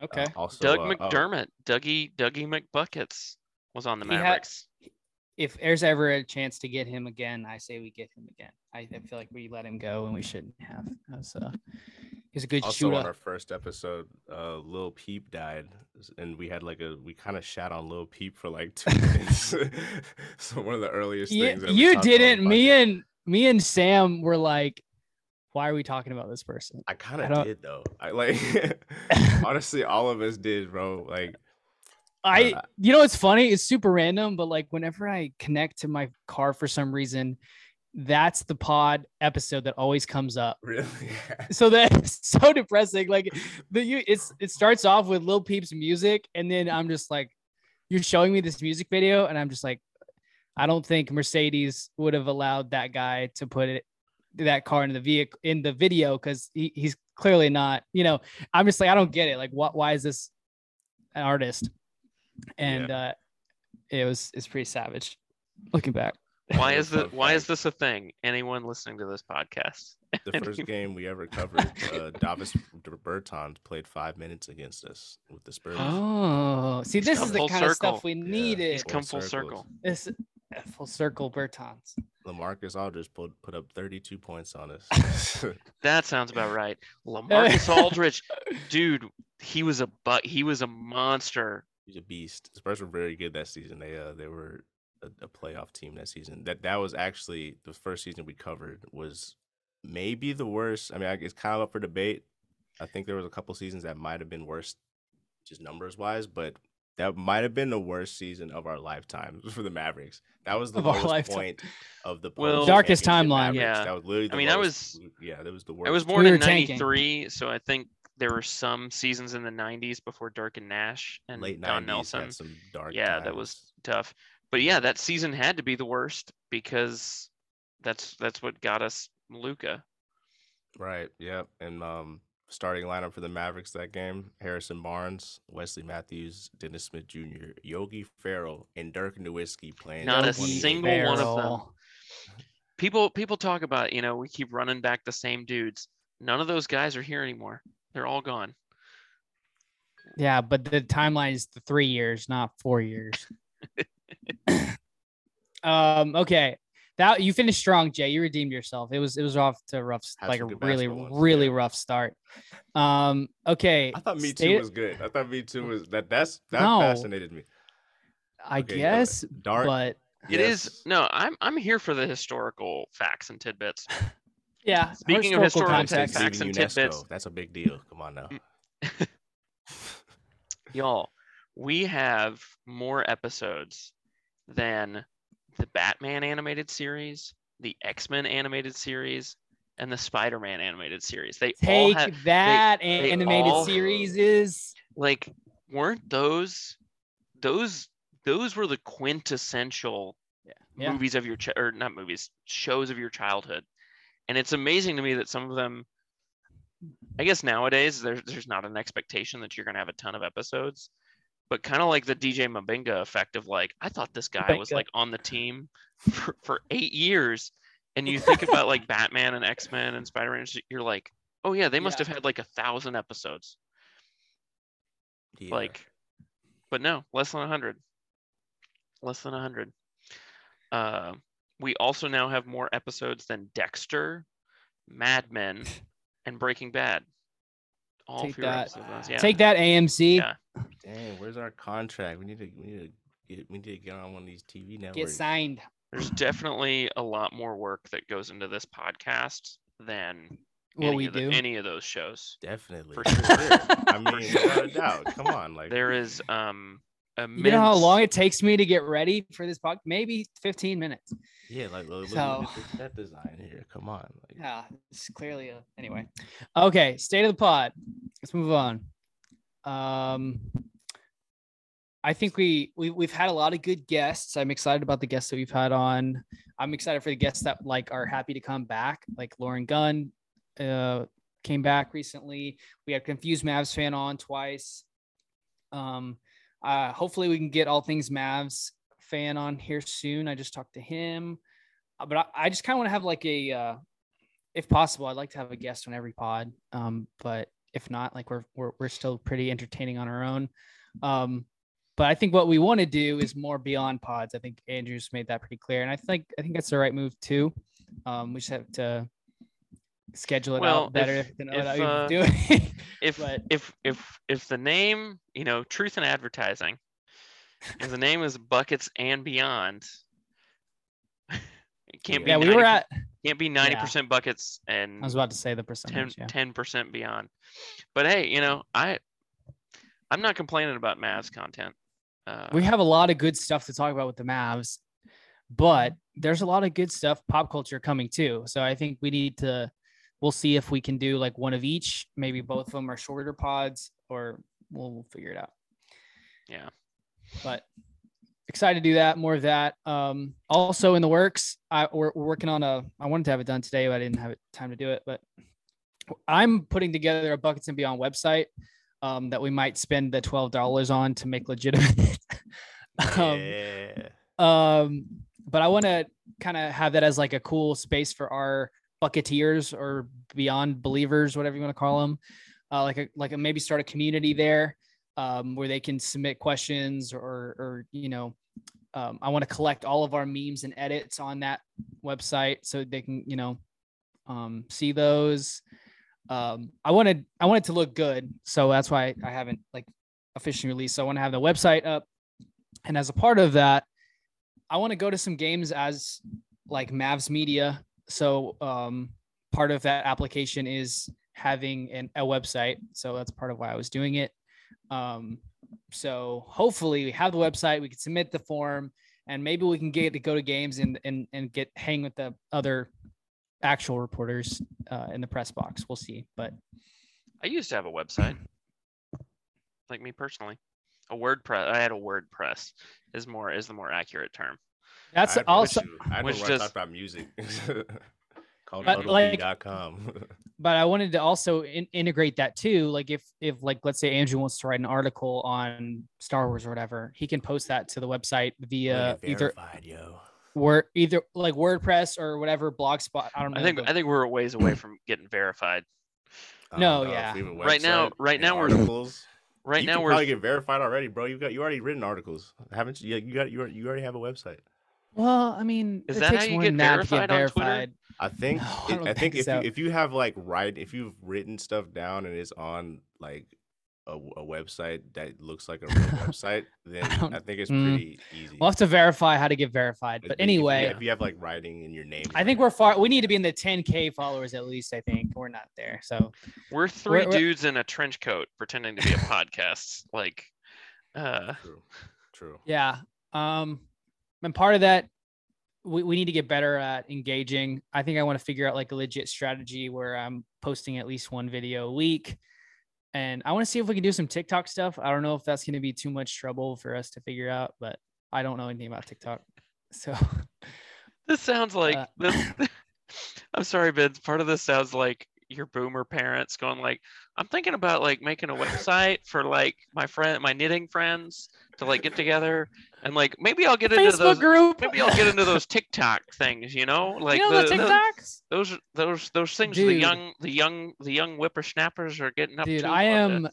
Uh, okay. also, Doug uh, oh, McDermott, Dougie Dougie McBuckets was on the He had- Mavericks. If there's ever a chance to get him again, I say we get him again. I, I feel like we let him go and we shouldn't have. That's uh, he's a good also on shooter. our first episode, uh, Lil Peep died, and we had like a we kind of shat on Lil Peep for like two minutes. so one of the earliest Yeah, things you on didn't. Me and me and Sam were like, "Why are we talking about this person?" I kind of did though. I like honestly, all of us did, bro. Like I, Uh, you know, it's funny. It's super random, but like whenever I connect to my car for some reason, that's the pod episode that always comes up. really, So that's so depressing. Like the you, it's it starts off with Lil Peep's music, and then I'm just like, you're showing me this music video, and I'm just like, I don't think Mercedes would have allowed that guy to put it that car in the vehicle in the video because he, he's clearly not. You know, I'm just like, I don't get it. Like, what? Why is this an artist? And uh it was it's pretty savage. Looking back, Why is the why is this a thing? Anyone listening to this podcast? the first game we ever covered, uh, Davis Bertans played five minutes against us with the Spurs. oh, see, He's this come is the full kind of stuff we Yeah. needed. He's come full circle. This full circle Bertans. Lamarcus Aldridge put put up 32 points on us. That sounds about right. Lamarcus Aldridge, dude, he was a but he was a monster. He's a beast. The Spurs were very good that season. They uh they were a, a playoff team that season. That that was actually the first season we covered was maybe the worst. I mean, it's kind of up for debate. I think there was a couple seasons that might have been worse, just numbers wise, but that might have been the worst season of our lifetime for the Mavericks. That was the Of lowest point of the Well- Darkest timeline. Mavericks. Yeah. That was literally. The I mean, that was yeah, that was the worst. It was more We than 93, so I think there were some seasons in the 90s before Dirk and Nash and late Don 90s. Nelson. Had some dark. Yeah, that was tough. But yeah, that season had to be the worst because that's that's what got us Luka. Right. Yep. And um, starting lineup for the Mavericks that game: Harrison Barnes, Wesley Matthews, Dennis Smith Jr., Yogi Ferrell, and Dirk Nowitzki playing. Not a just 28 single one of them. People people talk about, you know, we keep running back the same dudes. None of those guys are here anymore. They're all gone. Yeah, but the timeline is the three years, not four years. um. Okay. That you finished strong, Jay. You redeemed yourself. It was it was off to a rough, Had like a really really yeah. rough start. Um. Okay. I thought Me state- Too was good. I thought Me Too was that. That's that No. fascinated me. I Okay, guess, Dark. but It is yes. no, I'm I'm here for the historical facts and tidbits. yeah. Speaking of historical United context, facts leaving and tidbits. That's a big deal. Come on now. Y'all, we have more episodes than the Batman animated series, the X-Men animated series, and the Spider-Man animated series. They all take have that they animated all- series is like weren't those those those were the quintessential yeah. movies of your ch- or not movies shows of your childhood and it's amazing to me that some of them i guess nowadays there's there's not an expectation that you're going to have a ton of episodes but kind of like the dj mabinga effect of like i thought this guy was like on the team for, for eight years and you think about like batman and x-men and spider-man you're like oh yeah they must Yeah. have had like a thousand episodes. Yeah. like but no less than 100 less than 100 uh, we also now have more episodes than dexter mad men and breaking bad all Take that. episodes than those, yeah. take that AMC. Yeah. Dang, where's our contract? We need to we need to get we need to get on one of these TV networks. Get signed. there's definitely a lot more work that goes into this podcast than What any, we of the- do. any of those shows Definitely. For For sure. sure. I mean, without a doubt. Come on, like there is um immense, You know how long it takes me to get ready for this podcast? Maybe 15 minutes. Yeah, like look, look So- at this set design here. Come on. Like, Yeah, it's clearly a anyway. Okay, state of the pod. Let's move on. Um, I think we, we we've had a lot of good guests. I'm excited about the guests that we've had on. I'm excited for the guests that like are happy to come back, like Lauren Gunn, uh, came back recently. We had Confused Mavs fan on twice. Um, uh, hopefully we can get all things Mavs fan on here soon. I just talked to him, Uh, but I, I just kind of want to have like a, uh, if possible, I'd like to have a guest on every pod. Um, but if not, like we're we're we're still pretty entertaining on our own. Um, but I think what we want to do is more beyond pods. I think Andrew's made that pretty clear, and I think I think that's the right move too. Um, we just have to schedule it Well, out better if- than if, what uh, doing. if but- if if if the name you know truth in advertising if the name is buckets and beyond it can't yeah, be we were 90 at. can't be 90% buckets and I was about to say the 10 percentage. 10% beyond but hey you know i i'm not complaining about mavs content uh, we have a lot of good stuff to talk about with the Mavs, but there's a lot of good stuff, pop culture coming too. So I think we need to, we'll see if we can do like one of each. Maybe both of them are shorter pods, or we'll, we'll figure it out. Yeah. But excited to do that. More of that. Um, also in the works. I we're, we're working on a. I wanted to have it done today, but I didn't have it, time to do it. But I'm putting together a buckets and beyond website um, that we might spend the twelve dollars on to make legitimate. um, yeah. um, but I want to kind of have that as like a cool space for our bucketeers or beyond believers, whatever you want to call them. Uh, like a like a maybe start a community there um, where they can submit questions or or you know. Um, I want to collect all of our memes and edits on that website so they can you know um, see those. Um, I wanted I want it to look good, so that's why I haven't like officially released. So I want to have the website up, and as a part of that, I want to go to some games as like Mavs Media. So um, part of that application is having an, a website. So that's part of why I was doing it. Um, so hopefully we have the website. We can submit the form, and maybe we can get to go to games and and and get hang with the other actual reporters uh, in the press box. We'll see. But I used to have a website. Like me personally, a WordPress. I had a WordPress. Is more is the more accurate term. That's I had also. one. I had which I just- talked about music. Called But, like- Huddlebee.com. but I wanted to also in- integrate that too. Like if if like let's say Andrew wants to write an article on Star Wars or whatever, he can post that to the website via Get either yo. word either like WordPress or whatever blogspot. I don't know. I think the- I think we're a ways away from getting verified. I No, don't yeah. if we have a Right now- right now we're- articles. Right you now can we're probably get verified already, bro. You've got you already written articles, haven't you? Yeah, you got you already, you already have a website. Well, I mean, Is it that takes how you get than that to get verified on Twitter? verified. I think No, I it- I, think, think if so. you if you have like write if you've written stuff down and it's on like a, a website that looks like a real website, then don't- I, think it's mm. pretty easy. We'll have to verify how to get verified. But If you- if you- anyway, if you have like writing in your name, I think we're far. We need to be in the 10k followers at least. I think we're not there. So we're 3 we're- dudes in a trench coat pretending to be a podcast. Like, uh, true, true. yeah. Um, and part of that, we, we need to get better at engaging. I think I want to figure out like a legit strategy where I'm posting at least one video a week. And I want to see if we can do some TikTok stuff. I don't know if that's going to be too much trouble for us to figure out, but I don't know anything about TikTok. So this sounds like Uh, this. I'm sorry, Vince. Part of this sounds like your boomer parents going like, "I'm thinking about like making a website for like my friend, my knitting friends to like get together and like maybe I'll get into Facebook those. group. Maybe I'll get into those TikTok things, you know, like you know the, the- the- TikToks? those those those things the young the young the young whippersnappers are getting up Dude, to I on am. the,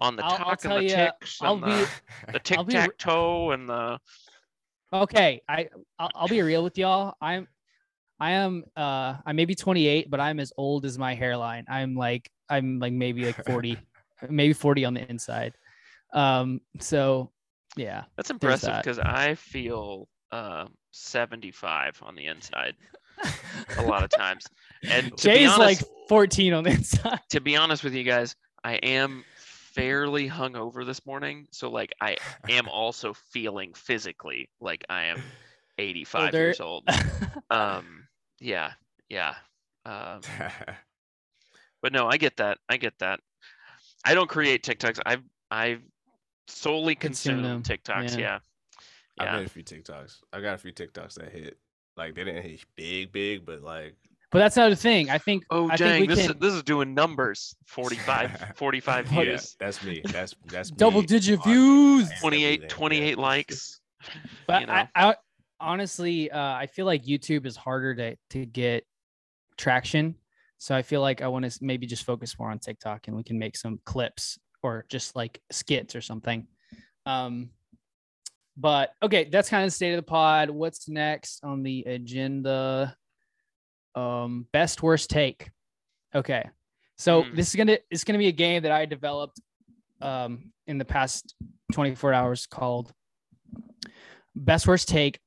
on the I'll- I'll talk tell and the ya, ticks I'll and be- the, the tic tac toe and the okay i I'll, I'll be real with y'all i'm i am uh i may be 28 but i'm as old as my hairline i'm like i'm like maybe like 40 maybe 40 on the inside um so yeah That's impressive that. because I feel uh, 75 on the inside a lot of times. And to be jay's honest, like 14 on the inside to be honest with you guys, I am fairly hungover this morning, so like I am also feeling physically like I am 85 Older. years old. Um, yeah, yeah. Um, but no, I get that. I get that. I don't create TikToks. I've I've solely Consume consumed them, TikToks. yeah. Yeah. I've made a few TikToks. I got a few TikToks that hit. Like they didn't hit big, big, but like but that's another thing i think Oh i dang, think we this can is this is doing numbers. 45 45 yeah, views. that's me. That's that's me double digit on views everything, 28 yeah. 28 likes. but you know. I, I honestly uh i feel like youtube is harder to to get traction so i feel like i want to maybe just focus more on tiktok and we can make some clips or just like skits or something. Um but okay that's kind of the state of the pod. What's next on the agenda? Um best worst take. Okay so Hmm. this is gonna it's gonna be a game that i developed um in the past 24 hours called best worst take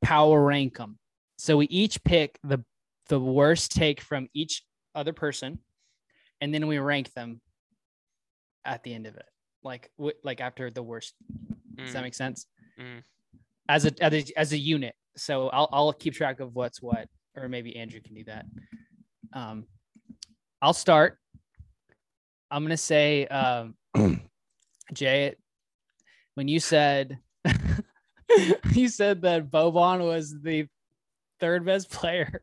power rank them so we each pick the the worst take from each other person and then we rank them at the end of it like w- like after the worst. Does that Mm, make sense? Mm. as a, as a as a unit. So i'll i'll keep track of what's what or maybe andrew can do that. Um i'll start. I'm gonna say um jay when you said you said that Boban was the third best player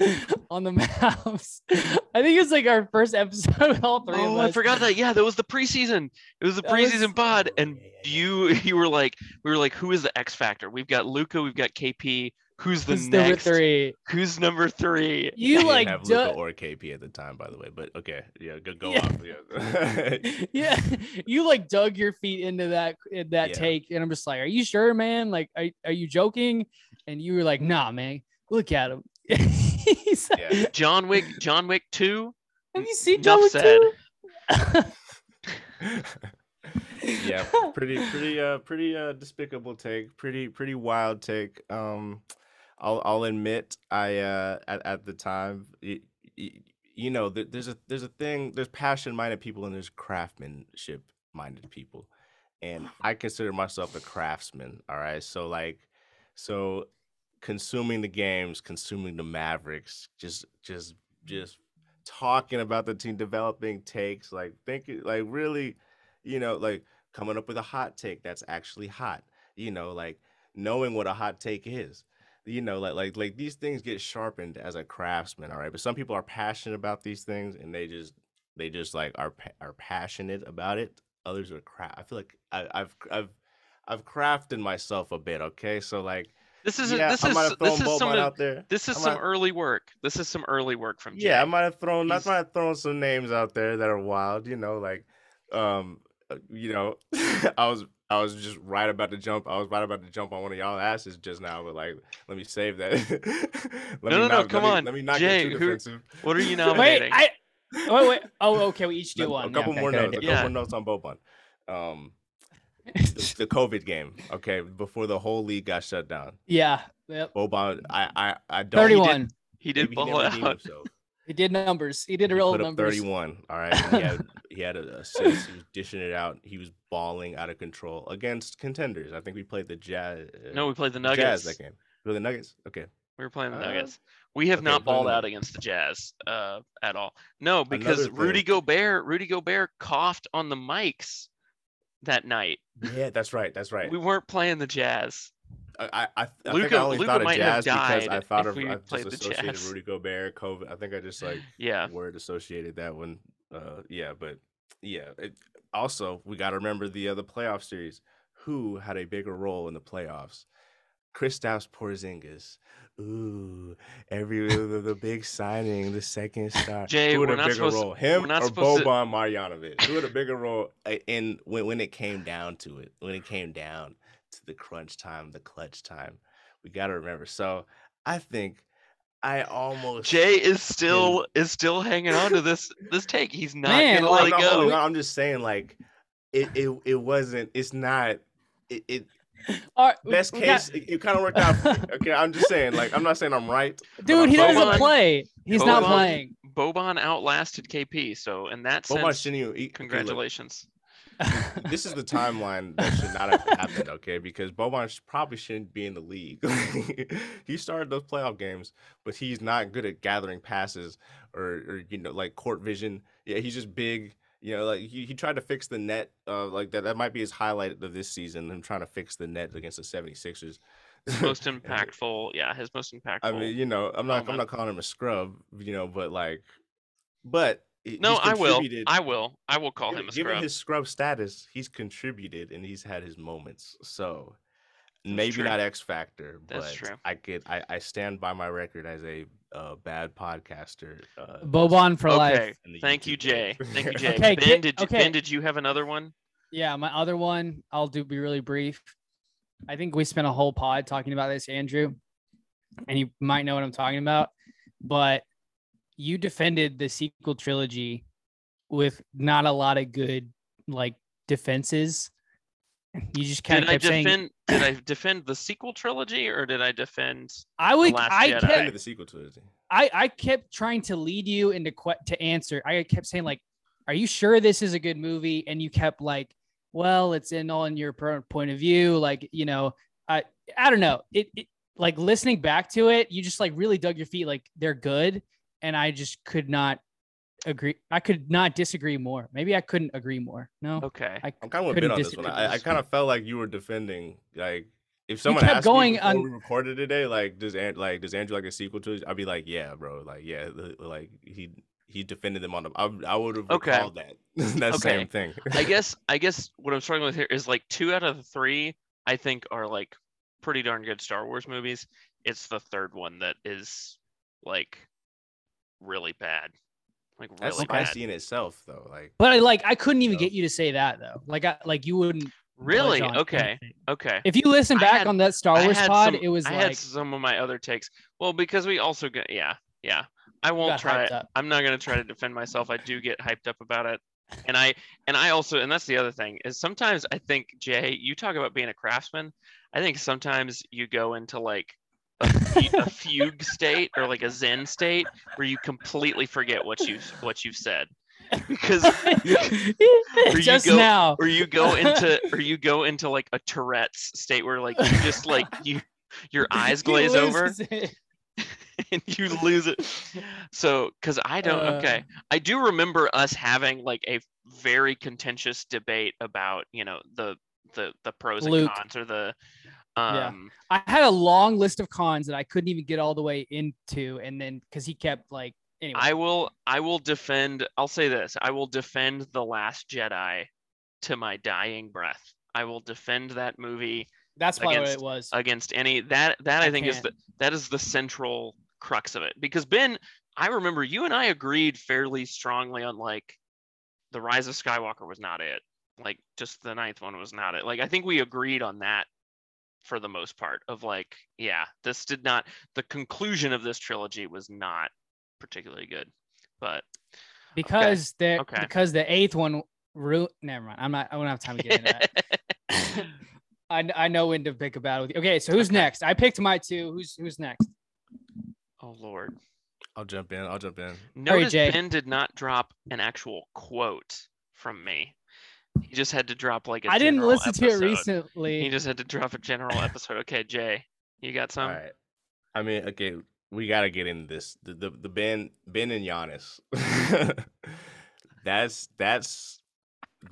on the maps. I think it's like our first episode with all three of Oh, us. I forgot that. Yeah, that was the preseason. It was the That was- preseason pod, and Yeah, yeah, you you were like, we were like, who is the X factor? We've got Luka, we've got KP. Who's the Who's number next? three. Who's number three? You didn't like have du- Luka or KP at the time, by the way. But okay, yeah, go, go Yeah. off. Yeah. yeah, you like dug your feet into that in that Yeah. take, and I'm just like, "Are you sure, man? Like, are, are you joking?" And you were like, "Nah, man. Look at him." He's Yeah. John Wick. John Wick two. Have you seen John Wick 2? yeah, yeah, pretty pretty uh pretty uh despicable take, pretty pretty wild take. Um, I'll I'll admit I uh at, at the time y- y- you know there's a there's a thing there's passion minded people and there's craftsmanship minded people, and I consider myself a craftsman. All right, so like so consuming the games, consuming the Mavericks, just just mm. just talking about the team, developing takes, like thinking, like really, you know, like coming up with a hot take that's actually hot. You know, like knowing what a hot take is. You know, like like like these things get sharpened as a craftsman, all right. But some people are passionate about these things, and they just they just like are are passionate about it. Others are craft. I feel like I, I've I've I've crafted myself a bit. Okay, so like This is yeah, this I is might have this is some out there. this is I some might- early work. This is some early work from Jay. Yeah, I might have thrown. I might have thrown some names out there that are wild. You know, like, um, uh, you know, I was I was just right about to jump. I was right about to jump on one of y'all asses just now, but like, let me save that. let No, me no, no, come let me, on. Let me not Jay, get too who- defensive. What are you wait. I wait, wait. Oh, okay. We each do one. A Yeah, couple okay, more good notes. A idea. couple Yeah. more notes on Boban. Um, the, the COVID game. Okay, before the whole league got shut down. yeah. Yep. Boban, I I I don't. Thirty-one. he did Maybe he ball never redeemed out. He did numbers. He did He real put up numbers. 31. All right. He had he had a assist. He was dishing it out. He was balling out of control against contenders. I think we played the Jazz. uh, No, we played the the Jazz Nuggets. that game. We played the Nuggets. Okay. We were playing the Uh, Nuggets. We have okay, not playing balled out against the Jazz uh, at all. No, because Rudy thing. Gobert, Rudy Gobert coughed on the mics that night. Yeah, that's right. That's right. We weren't playing the Jazz. I I, I, I think Luka- I only Luka thought of Jazz because I thought of I just associated Jazz. Rudy Gobert, COVID. I think I just like Yeah. word associated that one. Uh, yeah, but yeah. It, also, we got to remember the other playoff series. Who had a bigger role in the playoffs? Kristaps Porzingis. Ooh, every the, the big signing, the second star. Jay, Who had a bigger supposed to- role, him or supposed to- Boban Marjanovic? Who had a bigger role uh, in when when it came down to it? When it came down to the crunch time, the clutch time, we got to remember. So I think I almost Jay is still is still hanging on to this this take. He's not Man, gonna like- let it I'm not go. on, I'm just saying, like, it, it, it wasn't. It's not. It, it All right, best we got- case. it, it kind of worked out. Okay, I'm just saying. Like, I'm not saying I'm right. dude, I'm he saying, doesn't Boban- play. He's not playing. Boban outlasted KP, so in that Boban sense, shouldn't even. he- congratulations. this is the timeline that should not have happened, okay? Because Boban sh- probably shouldn't be in the league. he started those playoff games, but he's not good at gathering passes or, or you know, like court vision. Yeah, he's just big. You know, like he, he tried to fix the net. Uh, like that, that might be his highlight of this season. Him trying to fix the net against the 76ers. most impactful, yeah, his most impactful. I mean, you know, I'm not I'm not calling him a scrub, you know, but like, but no, I will. I will. I will call given, him a given scrub. his scrub status, he's contributed and he's had his moments. So maybe true. not X Factor, That's but true. I could I, I stand by my record as a uh, bad podcaster. Uh, Boban for okay, life. in the thank you, Jay. Thank you, Jay. Okay, ben, get- did you, okay. Ben, did you have another one? Yeah, my other one, I'll do be really brief. I think we spent a whole pod talking about this, Andrew, and you might know what I'm talking about. But you defended the sequel trilogy with not a lot of good like defenses. You just kind Did of I kept saying, defend? did I defend the sequel trilogy, or did I defend? "I would." Last I Jedi? kept the sequel to it. I, I kept trying to lead you into que- to answer. I kept saying like, "Are you sure this is a good movie?" And you kept like, "Well, it's in all in your point of view." Like, you know, I I don't know. It, it like listening back to it, you just like really dug your feet. Like they're good, and I just could not agree. I could not disagree more. Maybe I couldn't agree more. No, Okay. I I'm kind of a bit on this one. I, I kind of felt like you were defending like. If someone kept asked going me before on- we recorded today, like does An- like does Andrew like a sequel to it? I'd be like, yeah, bro, like yeah, like he he defended them on the. I, I would have Okay. recalled that that Okay. same thing. I guess I guess what I'm struggling with here is like two out of the three I think are like pretty darn good Star Wars movies. It's the third one that is like really bad. Like That's really bad. spicy in itself, though. Like but I like I couldn't even No. get you to say that though. Like I like you wouldn't. Really? Okay. anything. Okay. If you listen back had- on that Star Wars pod, some- it was I like had some of my other takes. Well, because we also got yeah, yeah. I won't try hyped up. I'm not gonna try to defend myself. I do get hyped up about it. and I and I also and that's the other thing is sometimes I think Jay, you talk about being a craftsman. I think sometimes you go into like a, a fugue state or like a zen state where you completely forget what you what you've said because Just go- now. or you go into or you go into like a Tourette's state where like you just like you your eyes glaze over it. and you lose it. So, because I don't, Uh. okay, I do remember us having like a very contentious debate about, you know, the the the pros and cons or the, Yeah. um, I had a long list of cons that I couldn't even get all the way into, and then because he kept like anyway. I will, I will defend. I'll say this: I will defend the Last Jedi to my dying breath. I will defend that movie that's probably what it was. against any that that I, I think is can't. the that is the central crux of it because Ben I remember you and I agreed fairly strongly on like the Rise of Skywalker was not it like just the ninth one was not it like I think we agreed on that for the most part of like yeah this did not the conclusion of this trilogy was not particularly good but because the okay. because the eighth one ru- never mind. I'm not. I don't have time to get into that. I, I know when to pick a battle with you. Okay, so who's Okay. next? I picked my two. Who's who's next? oh lord I'll jump in. I'll jump in. Notice Jay. Ben did not drop an actual quote from me. He just had to drop like a I didn't general listen to it recently. He just had to drop a general episode. Okay, Jay, you got some? All right. I mean, okay, we gotta get into this. The the, the Ben Ben and Giannis. that's that's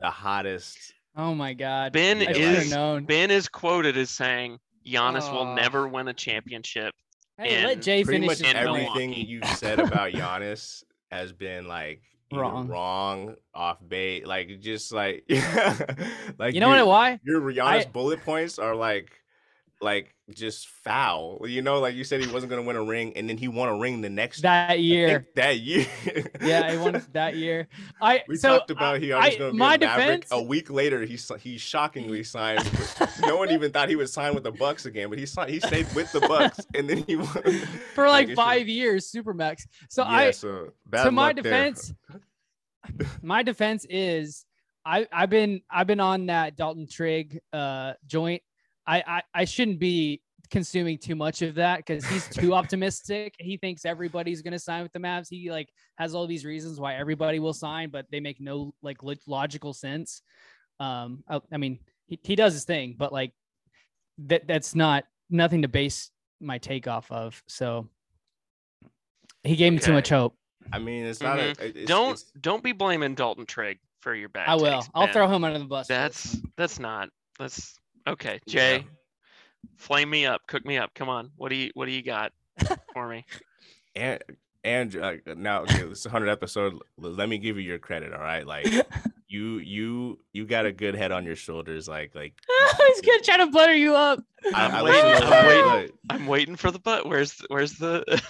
the hottest. oh my god. Ben I Yeah, should have is known. Ben is quoted as saying Giannis will Oh. never win a championship. Hey, let in Jay Pretty finish. much his in point. everything Milwaukee. you've said about Giannis has been like either Wrong. wrong, off bait, like just like like You know what? Why? Your Giannis I- bullet points are like like just foul. You know, like you said he wasn't gonna win a ring, and then he won a ring the next That year. that year. yeah, he won that year. I We so talked about he I, was going to be my a Maverick. A week later, he he shockingly signed. with- no one even thought he would sign with the Bucks again, but he signed. He stayed with the Bucks, and then he won. for like five years, Supermax. So yeah, I so bad to my there. defense, my defense is I I've been I've been on that Dalton Trigg uh joint. I I, I shouldn't be consuming too much of that because he's too optimistic. He thinks everybody's gonna sign with the Mavs. He like has all these reasons why everybody will sign, but they make no like lo- logical sense. Um, I, I mean, he, he does his thing, but like that that's not nothing to base my take off of. So he gave me too much hope. I mean, it's not. A, it's, don't it's- don't be blaming Dalton Trigg for your bad. I will. takes, I'll throw him under the bus. That's that's not. That's okay. Yeah. Jay, flame me up, cook me up. Come on. What do you what do you got for me? and and uh, now okay, this is a hundred episode. Let me give you your credit. All right, like you you you got a good head on your shoulders. Like like He's gonna try to butter you up. I, I'm I waiting, listen to a I'm waiting. I'm waiting for the butt. Where's the- where's the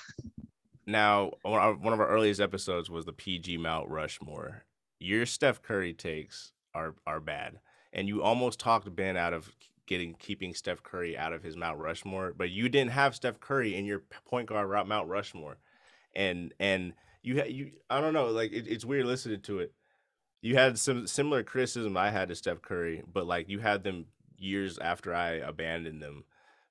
Now, one of one of our earliest episodes was the PG Mount Rushmore. Your Steph Curry takes are are bad, and you almost talked Ben out of getting keeping Steph Curry out of his Mount Rushmore, but you didn't have Steph Curry in your point guard route Mount Rushmore, and and you you I don't know like it, it's weird listening to it. You had some similar criticism I had to Steph Curry, but like you had them years after I abandoned them.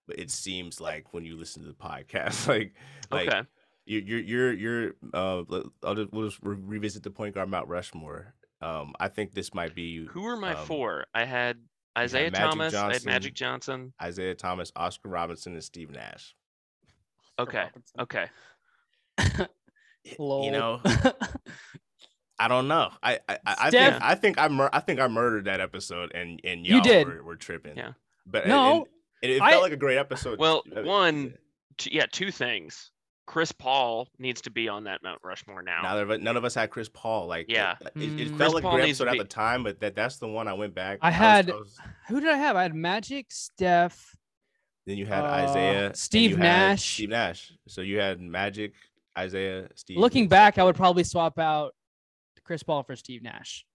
But it seems like when you listen to the podcast, like like Okay. you're you're you're, you're uh I'll just, we'll just re- revisit the point guard Mount Rushmore. Um, I think this might be Who were my um, four? I had Isaiah Magic Thomas, I had Magic Johnson. Isaiah Thomas, Oscar Robinson, and Steve Nash. Okay. Okay. Lol. You know, I don't know. I I, I I Steph- think I think I mur- I think I murdered that episode, and and You y'all did. Were, were tripping. Yeah. but No, it, it, I- felt like a great episode. Well, Uh, one, T- yeah, two things. Chris Paul needs to be on that Mount Rushmore now. None of, us- none of us had Chris Paul. Like, Yeah. it, it, it Mm. felt Chris like Paul a great episode at the time, but that that's the one I went back. I was- had- was- Who did I have? I had Magic, Steph. then you had uh, Isaiah, Steve Nash. Steve Nash. So you had Magic, Isaiah, Steve. Looking and back, I would probably swap out Chris Paul for Steve Nash.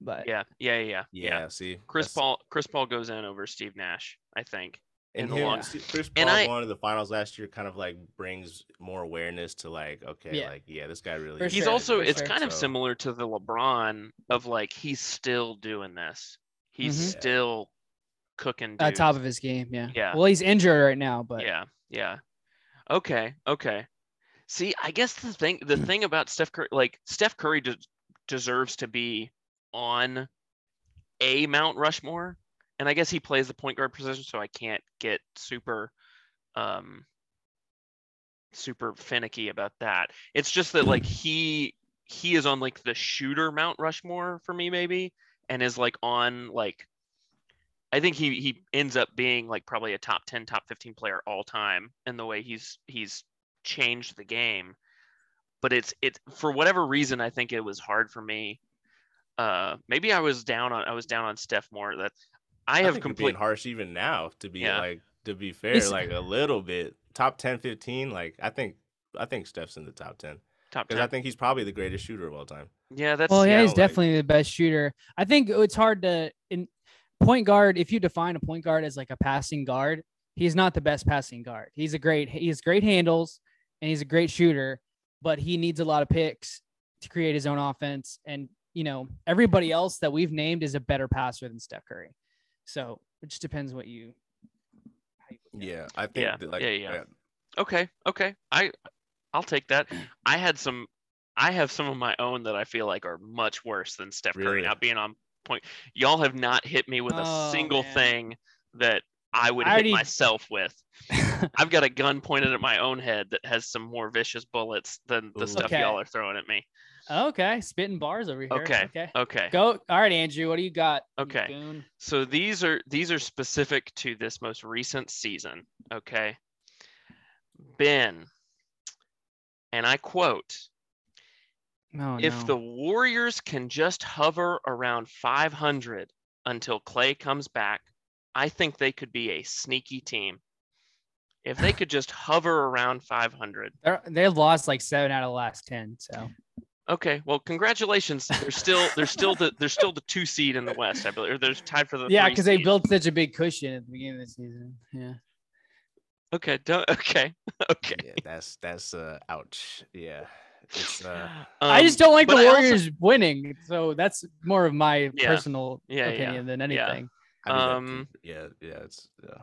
But Yeah, yeah, yeah, yeah. Yeah, see, Chris that's- Paul Chris Paul goes in over Steve Nash, I think. And the him, long- see, Chris and I- going to the finals last year kind of like brings more awareness to like, okay, Yeah. like yeah, this guy really. Is He's sure, also for it's sure. kind of So, similar to the LeBron of like he's still doing this. He's Mhm. Yeah. still cooking. At top of his game, yeah. Yeah. Well, he's injured right now, but Yeah, yeah. Okay, okay. See, I guess the thing the thing about Steph Curry, like Steph Curry de- deserves to be on a Mount Rushmore, and I guess he plays the point guard position, so I can't get super, um, super finicky about that. It's just that like he he is on like the shooter Mount Rushmore for me maybe, and is like on like I think he he ends up being like probably a top 10 top 15 player all time in the way he's he's changed the game but it's it's for whatever reason I think it was hard for me uh maybe I was down on I was down on Steph more that I I have think complete harsh even now. To be Yeah. like, to be fair, It's- like a little bit top 10, 15. Like I think, I think Steph's in the top ten top because I think he's probably the greatest shooter of all time. yeah that's well, yeah, yeah, he's like- definitely the best shooter. I think it's hard to in point guard. If you define a point guard as like a passing guard, he's not the best passing guard. He's a great, he has great handles, and he's a great shooter, but he needs a lot of picks to create his own offense. And you know, everybody else that we've named is a better passer than Steph Curry. So it just depends what you. how you look at it. Yeah, I think. Yeah, that, like, yeah, yeah. yeah. okay okay I I'll take that I had some I have some of my own that I feel like are much worse than Steph Curry Really? not being on point y'all have not hit me with a Oh, single man. thing that I would I hit already- myself with I've got a gun pointed at my own head that has some more vicious bullets than the Ooh. stuff Okay. y'all are throwing at me. Okay, spitting bars over here. Okay. Okay. Okay. Go. All right, Andrew. What do you got? Okay. goon? So these are these are specific to this most recent season. Okay. Ben, and I quote, Oh, if no. the Warriors can just hover around 500 until Clay comes back, I think they could be a sneaky team. If they could just hover around 500. They're, they've lost like seven out of the last ten. So Okay, well, congratulations. They're still they're still the they're still the two seed in the West, I believe. Or they're tied for the yeah, because they built such a big cushion at the beginning of the season. Yeah. Okay, don't, okay, okay. Yeah, that's that's uh, ouch. Yeah, it's uh, I just Um, don't like the but I also- Warriors winning, so that's more of my Yeah. personal Yeah, yeah, opinion than yeah. anything. I do that. Um, yeah, yeah, it's yeah.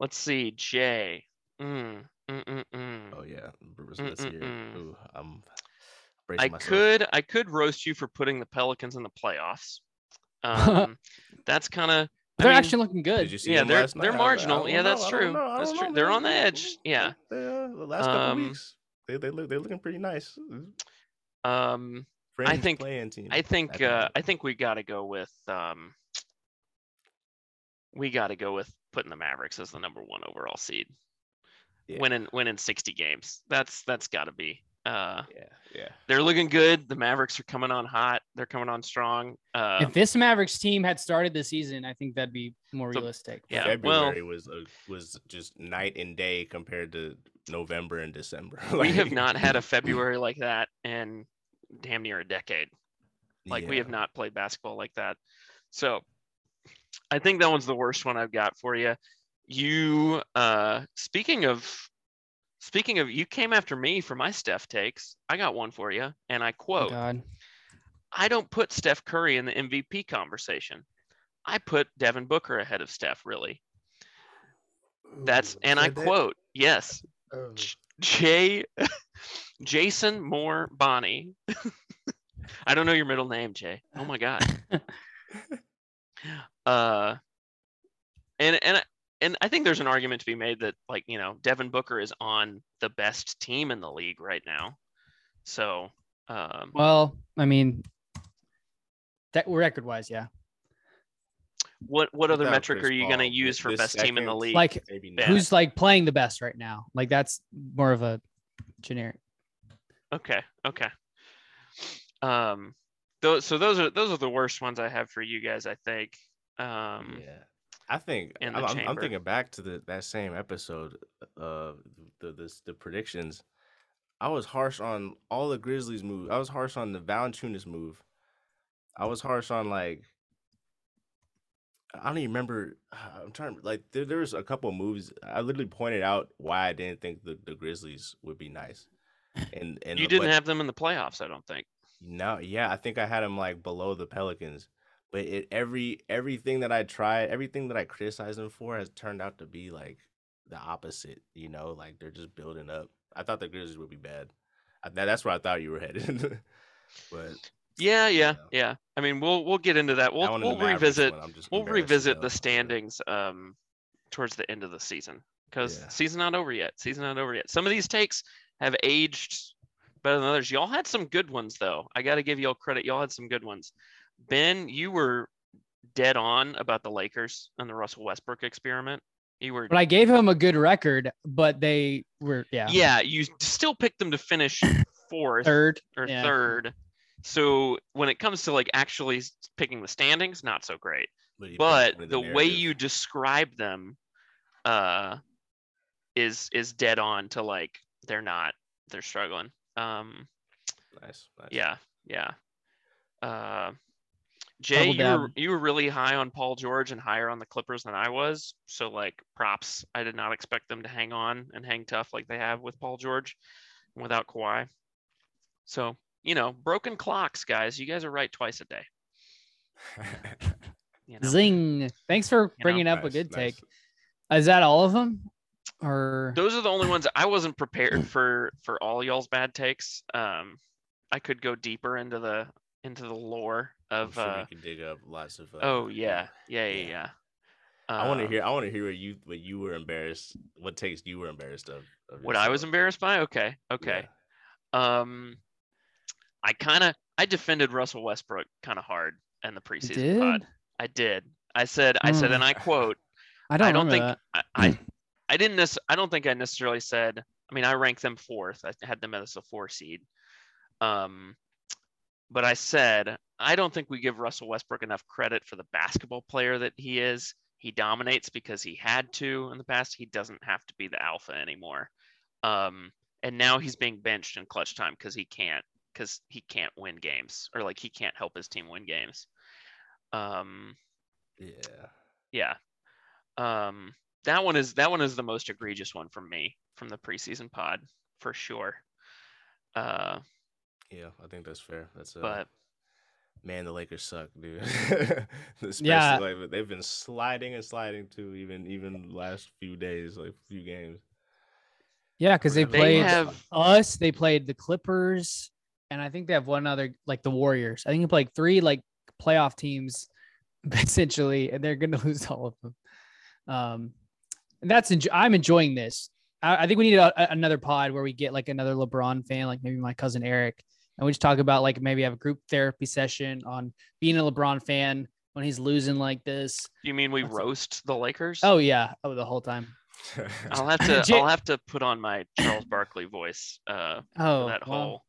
Let's see, Jay. Mm, mm, mm, mm. Oh yeah, Bruce, Mm, let's mm, hear. mm. Ooh, I'm I bracing myself. could I could roast you for putting the Pelicans in the playoffs. Um, that's kind of They're mean, actually looking good. Did you see yeah, them they're- last night? they're I- I marginal. Yeah, know, that's I true. know, That's don't true. know, They're on the edge. Yeah. They, uh, the last couple Um, weeks, they they look they're looking pretty nice. um, Fringe think- playing team. I think uh. I think we got to go with um, we got to go with putting the Mavericks as the number one overall seed, Yeah. winning winning sixty games. That's that's got to be. Uh, yeah, yeah. they're looking good. The Mavericks are coming on hot. They're coming on strong. Uh, if this Mavericks team had started the season, I think that'd be more So- realistic. yeah, well- February was a, was just night and day compared to November and December. we have not had a February like that in damn near a decade. Like we have not played basketball like that. So I think that one's the worst one I've got for you. You uh speaking of speaking of you came after me for my Steph takes. I got one for you and I Oh, quote, God. I don't put Steph Curry in the MVP conversation. I put Devin Booker ahead of Steph really. That's Ooh, and I said quote, yes, Oh. Jay Jason Moore Bonnie. I don't know your middle name, Jay. Oh my god. uh and and and I think there's an argument to be made that like, you know, Devin Booker is on the best team in the league right now. So, um Well, I mean, that record wise, yeah. what what other Without metric Chris are you going to use for this best team in the league? Like Maybe who's like playing the best right now? Like that's more of a generic. Okay, okay. Um those so those are those are the worst ones I have for you guys, I think. Um yeah. I think in the I'm, I'm- thinking back to the that same episode of the this the predictions. I was harsh on all the Grizzlies move. I was harsh on the Valanciunas move. I was harsh on like I don't even remember. I'm trying to like there, there was a couple of moves. I literally pointed out why I didn't think the, the Grizzlies would be nice. And and You didn't but have them in the playoffs, I don't think. no, yeah, I think I had them like below the Pelicans. But it every everything that I tried, everything that I criticized them for has turned out to be like the opposite. You know, like they're just building up. I thought the Grizzlies would be bad. I, that, that's where I thought you were headed. but Yeah, yeah, Yeah. yeah. I mean, we'll we'll get into that. We'll one and the we'll revisit one, I'm just we'll revisit the standings um towards the end of the season because Yeah. season not over yet. Season not over yet. Some of these takes have aged better than others. Y'all had some good ones though. I got to give y'all credit. Y'all had some good ones. Ben, you were dead on about the Lakers and the Russell Westbrook experiment. You were But I gave him a good record, but they were yeah, yeah, you still picked them to finish fourth third. or yeah. third. So when it comes to like actually picking the standings, not so great. But, you But painted the way you describe them, uh, is is dead on to like they're not they're struggling. Um, nice, nice. yeah, yeah. Uh, Jay, you were you were really high on Paul George and higher on the Clippers than I was. So like props. I did not expect them to hang on and hang tough like they have with Paul George without Kawhi. So, you know, broken clocks, guys. You guys are right twice a day. You know? Zing. Thanks for know, bringing up a good nice. take. Is that all of them? Or Those are the only ones I wasn't prepared for for all y'all's bad takes. Um I could go deeper into the into the lore I'm of sure uh you can dig up lots of. Uh, oh yeah. Yeah, yeah, yeah. yeah. I want to Um, hear. I want to hear what you what you were embarrassed. What takes you were embarrassed of. of what I was embarrassed by. Okay, okay. Um, I kind of I defended Russell Westbrook kind of hard in the you preseason did? pod. I did. I said I said, and I quote, I don't, I don't think I, I I didn't nec- I don't think I necessarily said. I mean, I ranked them fourth. I had them as a four seed. Um, but I said I don't think we give Russell Westbrook enough credit for the basketball player that he is. He dominates because he had to in the past. He doesn't have to be the alpha anymore. Um, and now he's being benched in clutch time because he can't because he can't win games or like he can't help his team win games. Um, Yeah. yeah. Um, that one is that one is the most egregious one from me from the preseason pod for sure. Uh, Yeah, I think that's fair. That's uh, but man, the Lakers suck, dude. Especially, Yeah. like they've been sliding and sliding too, even even last few days, like a few games. Yeah, because they They played have- us, they played the Clippers, and I think they have one other like the Warriors. I think they played three like playoff teams essentially, and they're gonna lose all of them. Um, and that's enjo- I'm enjoying this. I, I think we need a, a- another pod where we get like another LeBron fan, like maybe my cousin Eric, and we just talk about like maybe have a group therapy session on being a LeBron fan when he's losing like this. you mean we That's- roast the Lakers? Oh yeah, oh the whole time. I'll have to Jay- I'll have to put on my Charles Barkley voice uh, Oh, for that well, whole.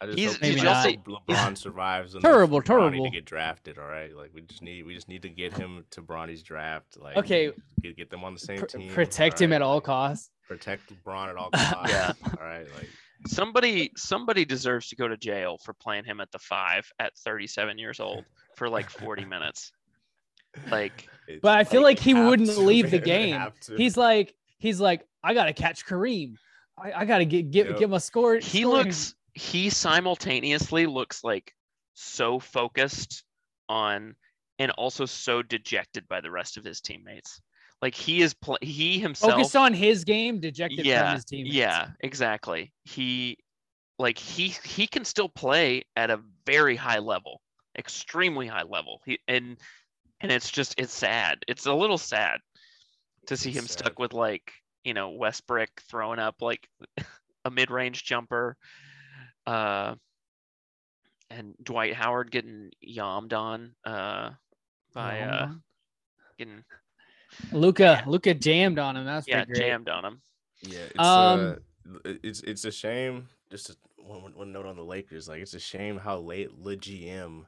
I just He's- hope, did I y'all see- LeBron survives. enough Terrible, for Bronny terrible. to get drafted. All right, like we just need we just need to get him to Bronny's draft. Like Okay. get, get them on the same pr- team. protect him right? at all costs. Protect LeBron at all costs. Yeah. All right, like Somebody somebody deserves to go to jail for playing him at the five at 37 years old for like 40 minutes. Like But I feel like he wouldn't to, leave the game. He's like, he's like, I gotta catch Kareem. I, I gotta get get Yep. get my score. he scoring." looks he simultaneously looks like so focused on and also so dejected by the rest of his teammates. Like he is pl- he himself focused on his game, dejected from yeah, his teammates. Yeah, exactly. He like he he can still play at a very high level, extremely high level. He and and it's just it's sad. It's a little sad to see It's him sad. stuck with like, you know, Westbrook throwing up like a mid-range jumper. Uh and Dwight Howard getting yommed on uh by uh getting Luka, Luka jammed on him. That's yeah, jammed on him. Yeah, it's Um, uh, it's it's a shame. Just a, one, one- one note on the Lakers. Like it's a shame how late the GM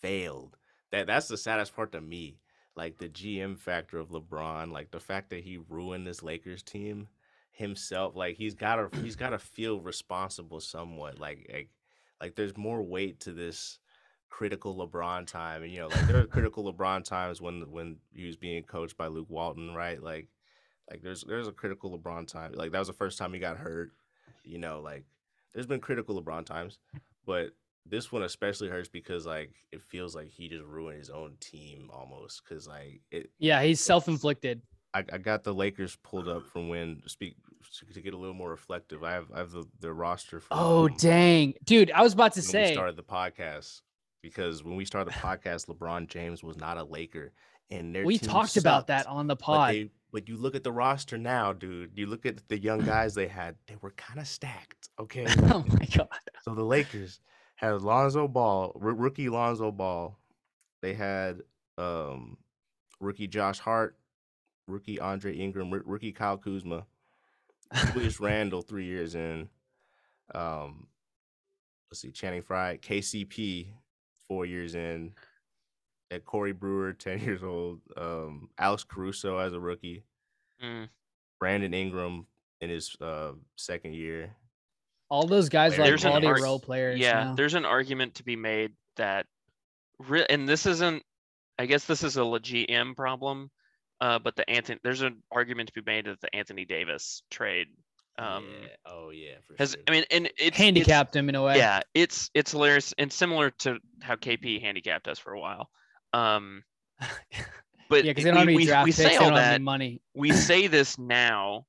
failed. That that's the saddest part to me. Like the GM factor of LeBron. Like the fact that he ruined this Lakers team himself. Like he's gotta he's gotta feel responsible somewhat. Like like like there's more weight to this critical LeBron time, and you know, like there are critical LeBron times when when he was being coached by Luke Walton, right? Like, like there's there's a critical LeBron time. Like that was the first time he got hurt. You know, like there's been critical LeBron times, but this one especially hurts because like it feels like he just ruined his own team almost. Because like it, Yeah, he's self-inflicted. I, I got the Lakers pulled up from when speak to get a little more reflective. I have I have the, the roster. for Oh dang, dude! I was about to when we say. started the podcast because when we started the podcast, LeBron James was not a Laker, and their We talked about that on the But, pod. they, but you look at the roster now, dude. You look at the young guys they had; they were kind of stacked. Okay, oh my god. so the Lakers had Lonzo Ball, r- rookie Lonzo Ball. They had um, rookie Josh Hart, rookie Andre Ingram, r- rookie Kyle Kuzma, Julius Randle three years in. Um, let's see, Channing Frye, KCP four years in. At Corey Brewer, ten years old. Um, Alex Caruso as a rookie. Mm. Brandon Ingram in his uh, second year. All those guys are like There's an quality arg- role players. yeah now. there's an argument to be made that re- and this isn't i guess this is a legit M problem uh but the anthony there's an argument to be made that the anthony davis trade um yeah. Oh yeah, for has sure. i mean and it's it's- handicapped him in a way. yeah it's it's hilarious and similar to how kp handicapped us for a while um but yeah, because they don't have we, any we, draft we picks. say all that money. we say this now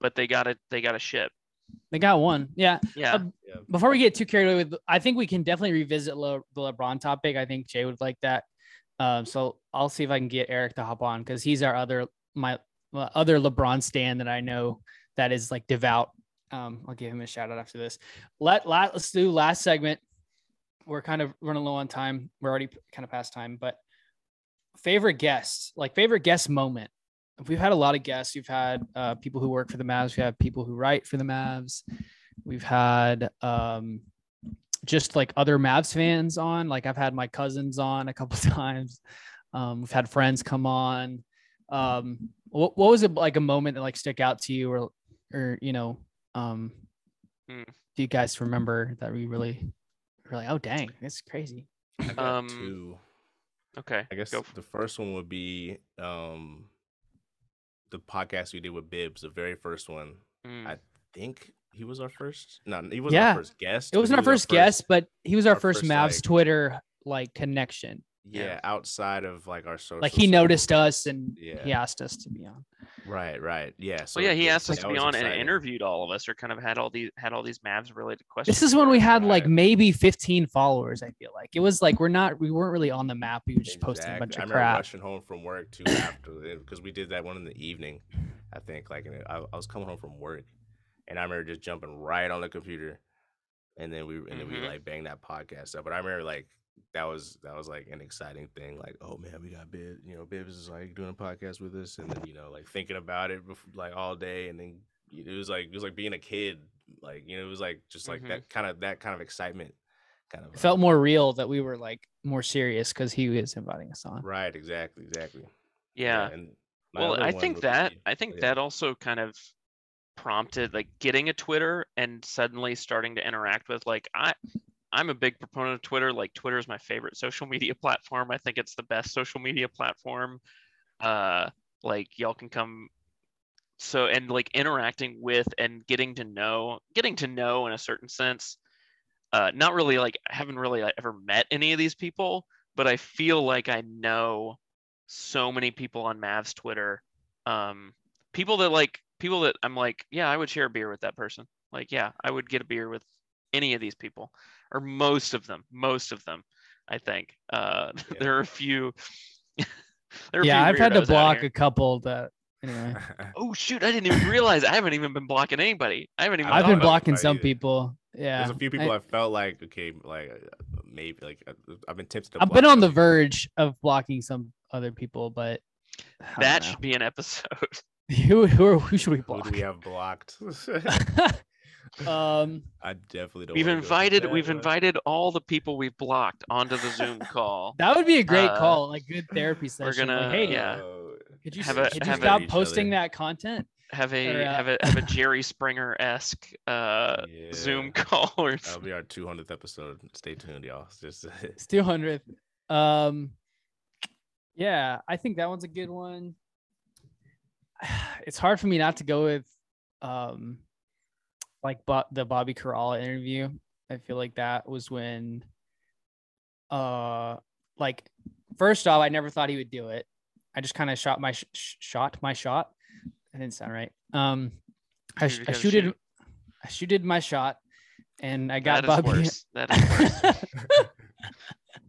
but they gotta they gotta ship They got one. Yeah. yeah Um, Before we get too carried away with, I think we can definitely revisit Le, the LeBron topic. I think Jay would like that. Um, so I'll see if I can get Eric to hop on because he's our other my uh, other LeBron stand that I know that is like devout. Um, I'll give him a shout out after this. Let, let let's do last segment. We're kind of running low on time. We're already kind of past time, but favorite guests, like favorite guest moment. We've had a lot of guests. We've had uh, people who work for the Mavs. We have people who write for the Mavs. We've had um, just like other Mavs fans on. Like I've had my cousins on a couple times. Um, we've had friends come on. Um, what, what was it like a moment that like stick out to you, or or you know, um, Hmm. do you guys remember that we really, really? Oh dang, it's crazy. I got um, two. okay I guess the first one would be um the podcast we did with Bibbs, the very first one. mm. I think he was our first. No, he wasn't Yeah. our first guest. It wasn't he our was first guest, but he was our, our first first, Mavs like- Twitter like connection. Yeah, Yeah. outside of like our social. Like he circle. noticed us and Yeah. he asked us to be on. Right, right. Yeah. So well, yeah, he yeah, asked us to be was on and interviewed all of us, or kind of had all these had all these Mavs related questions. This is when we had like maybe 15 followers. I feel like it was like we're not we weren't really on the map. We were just posting a bunch Exactly. I of remember crap. rushing home from work too after because we did that one in the evening. I think like and I, I was coming home from work, and I remember just jumping right on the computer, and then we and then we Mhm. like banged that podcast up. But I remember like that was that was like an exciting thing. Like oh man, we got Bibbs. You know, Bibbs is like doing a podcast with us, and then you know like thinking about it bef- like all day, and then it was like it was like being a kid. Like you know, it was like just like Mhm. that kind of that kind of excitement. Kind of It felt um, more real that we were like more serious because he was inviting us on. right. Exactly. Exactly. yeah. and well i think would that be- i think yeah. that also kind of prompted like getting a twitter and suddenly starting to interact with like i i'm a big proponent of twitter like twitter is my favorite social media platform i think it's the best social media platform uh like y'all can come so and like interacting with and getting to know getting to know in a certain sense uh not really like i haven't really like, ever met any of these people but i feel like i know so many people on Mavs Twitter. Um, people that like people that I'm like, yeah, I would share a beer with that person. Like, yeah, I would get a beer with any of these people, or most of them. Most of them, I think. Uh, Yeah. there are a few. there are a Yeah, few I've had to block a couple that anyway. Oh shoot! I didn't even realize I haven't even been blocking anybody. I haven't even. I've I've been blocking some either. people. Yeah. There's a few people I, I, felt like okay, like uh, maybe like uh, I've been tempted to. I've been on the verge of blocking some other people, but That should be an episode. who who, are, who should we Who block? do we have blocked? Um I definitely don't. We've wanna go through invited. that, We've but- invited all the people we've blocked onto the Zoom call. that would be a great Uh, call, like good therapy session. we're session. gonna- like, hey, yeah. Oh, could you have a- could you have a- stop each posting other. that content? have a Or, uh, have a have a Jerry Springer esque uh, Zoom Yeah. call or That'll be our 200th episode. Stay tuned, y'all. It's Just It's 200th. Um, yeah, I think that one's a good one. It's hard for me not to go with, um, like but the Bobby Karalla interview. I feel like that was when, uh, like first off, I never thought he would do it. I just kind of shot my sh- sh- shot my shot. That didn't sound right. Um, I, sh- I shooted, shoot. I shooted my shot, and I got that Bobby. worse. That is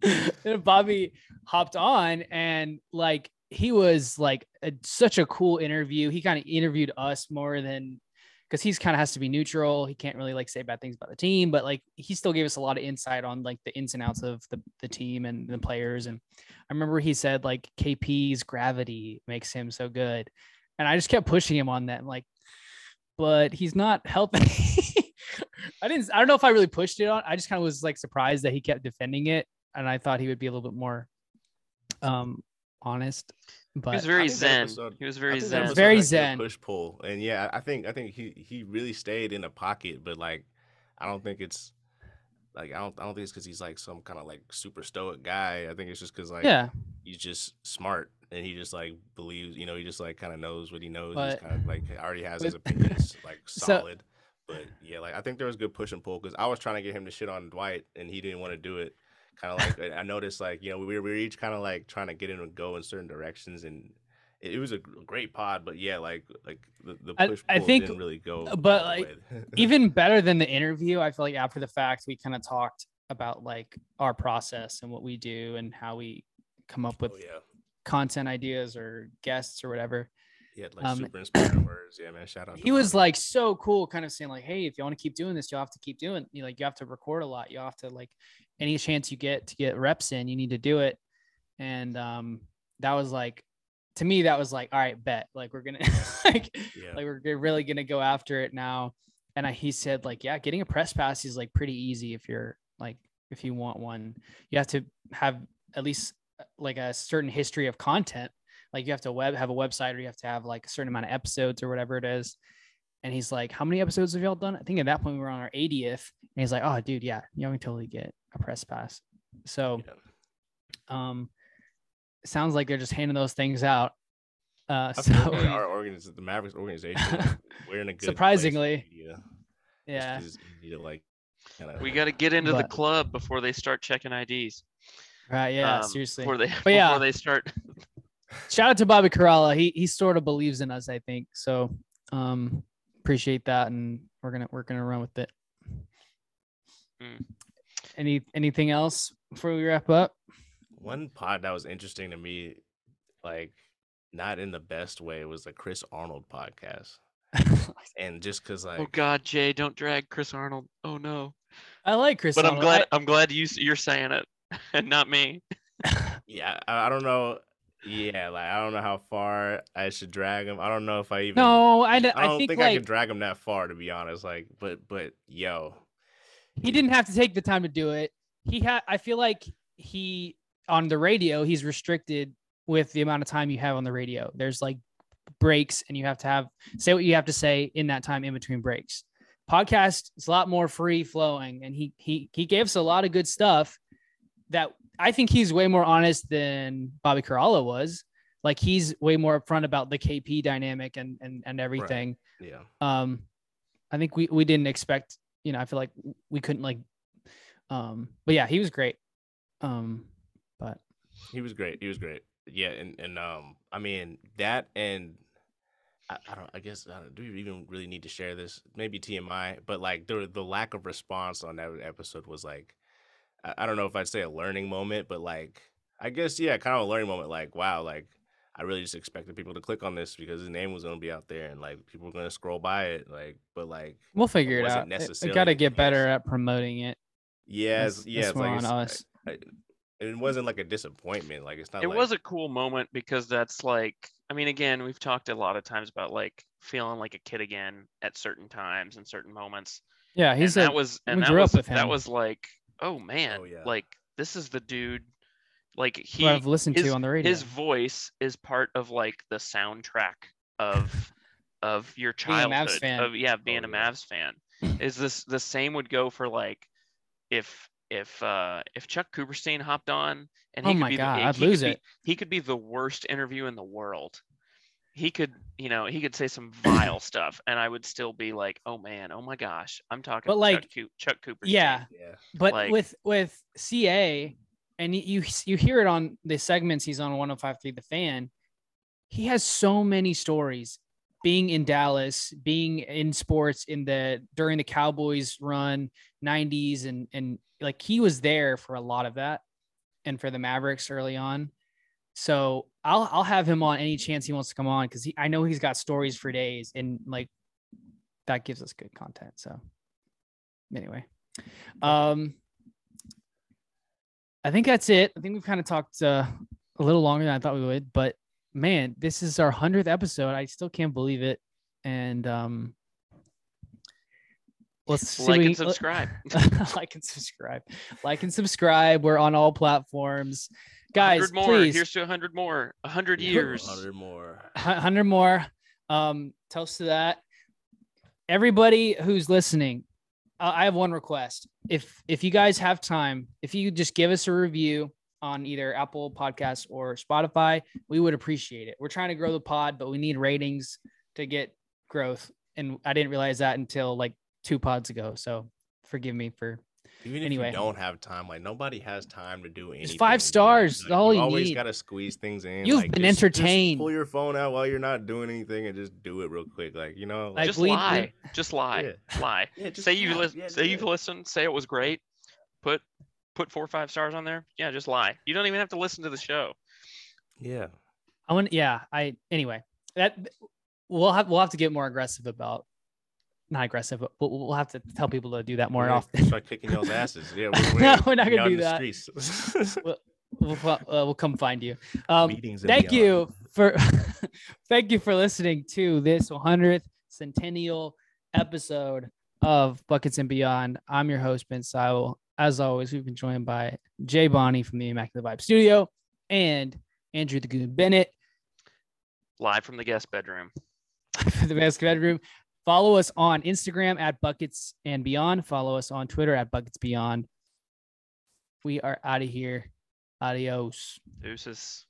worse. and Bobby hopped on and like he was like a, such a cool interview. He kind of interviewed us more than because he's kind of has to be neutral. He can't really like say bad things about the team, but like he still gave us a lot of insight on like the ins and outs of the, the team and the players. And I remember he said like KP's gravity makes him so good. And I just kept pushing him on that. Like, but he's not helping. I didn't, I don't know if I really pushed it on. I just kind of was like surprised that he kept defending it. And I thought he would be a little bit more um honest. He was very zen. episode- he was very zen. Very zen. Push pull, and yeah, I I think I think he he really stayed in the pocket, but like I don't think it's like I don't I don't think it's because he's like some kind of like super stoic guy. I think it's just because like yeah, he's just smart and he just like believes, you know, he just like kind of knows what he knows. But- he's kind of like already has his opinions like So- solid. but yeah, like I think there was good push and pull because I was trying to get him to shit on Dwight and he didn't want to do it. Kind of like I- I noticed like you know we were, we were each kind of like trying to get in and go in certain directions and. It it was a great pod, but yeah, like like the, the I- push I pull think- didn't really go. uh, but, like, even better than the interview. I feel like after the fact, we kind of talked about like our process and what we do and how we come up with oh yeah, content ideas or guests or whatever. he had like um, super inspiring words. Yeah, man, shout out. to he was like so cool, kind of saying like, "Hey, if you want to keep doing this, you'll have to keep doing. You like you have to record a lot. You have to like any chance you get to get reps in, you need to do it." And um, that was like, to me, that was like, all right, bet. Like we're gonna like yeah, like we're really gonna go after it now. And I, he said like, yeah, getting a press pass is like pretty easy if you're like if you want one. You have to have at least uh, like a certain history of content. Like you have to web have a website or you have to have like a certain amount of episodes or whatever it is. And he's like, How many episodes have y'all done? I think at that point we were on our 80th. And he's like, Oh, dude, yeah, you can totally get a press pass. So yeah. um sounds like they're just handing those things out. Uh so like our organization, the Mavericks organization, we're in a good Surprisingly, media. yeah, yeah. 'cause you know, like kinda, We got to get into the club before they start checking IDs. Right. Yeah. um, seriously. Before they But before yeah. they start. Shout out to Bobby Karalla. He he sort of believes in us, I think. So um appreciate that and we're gonna we're gonna run with it. Mm. Any anything else before we wrap up? one pod that was interesting to me, like not in the best way, was the Chris Arnold podcast. And just cause like Oh God, Jay, don't drag Chris Arnold. Oh no. I like Chris. But I'm glad I'm glad you you're saying it and not me. yeah, I, I don't know. Yeah, like I don't know how far I should drag him. I don't know if I even no, I, I I don't think, think, I like could drag him that far to be honest. Like, but but yo, he didn't have to take the time to do it. He had. I feel like he on the radio. He's restricted with the amount of time you have on the radio. There's like breaks, and you have to have say what you have to say in that time in between breaks. Podcast is a lot more free flowing, and he he he gave us a lot of good stuff. That I think he's way more honest than Bobby Karalla was. Like he's way more upfront about the KP dynamic and and and everything yeah, um i think we we didn't expect you know i feel like we couldn't like um but yeah he was great um but he was great. He was great. Yeah, and and um, I mean that and. I, I don't. I guess I don't, do we even really need to share this? Maybe TMI, but like the the lack of response on that episode was like, I, I don't know if I'd say a learning moment, but like I guess yeah, kind of a learning moment. Like wow, like I really just expected people to click on this because his name was gonna be out there and like people were gonna scroll by it. Like, but like we'll figure it wasn't out It- we necessarily got to get better case. at promoting it yeah, That's- it's, yeah, it's like on us I- it wasn't like a disappointment. Like it's not. It like, was a cool moment because that's like I mean again, we've talked a lot of times about like feeling like a kid again at certain times and certain moments. yeah and he's a that was and that grew up was with that was like, oh man, Oh, yeah. like this is the dude like he who i've listened his, to on the radio his voice is part of like the soundtrack of of your Being a Mavs childhood fan. of yeah being Oh, a yeah. Mavs fan. Is this the same would go for like if if uh if Chuck Cooperstein hopped on and he Oh could my be the- God, he- I'd lose be- it. he could be the worst interview in the world. He could, you know, he could say some vile stuff, and I would still be like, "Oh man, oh my gosh, I'm talking." But, like, Chuck, Coo- Chuck Cooper. Yeah, Yeah. but like- with with CA, and you you you hear it on the segments he's on 105.3 The Fan. He has so many stories. Being in Dallas, being in sports in the during the Cowboys run 90s, and and like he was there for a lot of that, and for the Mavericks early on. So I'll I'll have him on any chance he wants to come on because I know he's got stories for days, and like that gives us good content. So anyway, um, I think that's it. I think we've kind of talked uh, a little longer than I thought we would, but man, this is our hundredth episode. I still can't believe it, and um, let's see like what and subscribe. like and subscribe. Like and subscribe. We're on all platforms. Guys, more. please. Here's to 100 more. 100 years. 100 more. 100 more. Um, toast to that. Everybody who's listening, uh, I have one request. If if you guys have time, if you could just give us a review on either Apple Podcasts or Spotify, we would appreciate it. We're trying to grow the pod, but we need ratings to get growth. And I didn't realize that until like two pods ago. So forgive me for Even if Anyway. you don't have time, like nobody has time to do anything. five stars, Like, all you you always gotta squeeze things in. You've like, been just- just entertained. pull your phone out while you're not doing anything and just do it real quick. Like you know, Like, just we- we- lie. Just lie. Yeah. Lie. Yeah, just say you lie. listen. Yeah, say you've it. listened. Say it was great. Put put four or five stars on there. Yeah, just lie. You don't even have to listen to the show. yeah. I want yeah, I anyway. That we'll have we'll have to get more aggressive about not aggressive, but we'll, we'll have to tell people to do that more We're gonna often. Start kicking y'all's asses. Yeah, No, we're not be gonna out do in the that. streets. We'll, uh, we'll come find you. Um, thank you for thank you for listening to this 100th centennial episode of Buckets and Beyond. I'm your host Ben Sowell. As always, we've been joined by Jay Bonnie from the Immaculate Vibe Studio and Andrew the Goon Bennett Live from the guest bedroom. the basket bedroom. Follow us on Instagram at Buckets and Beyond. Follow us on Twitter at Buckets Beyond. We are out of here. Adios. Deuces.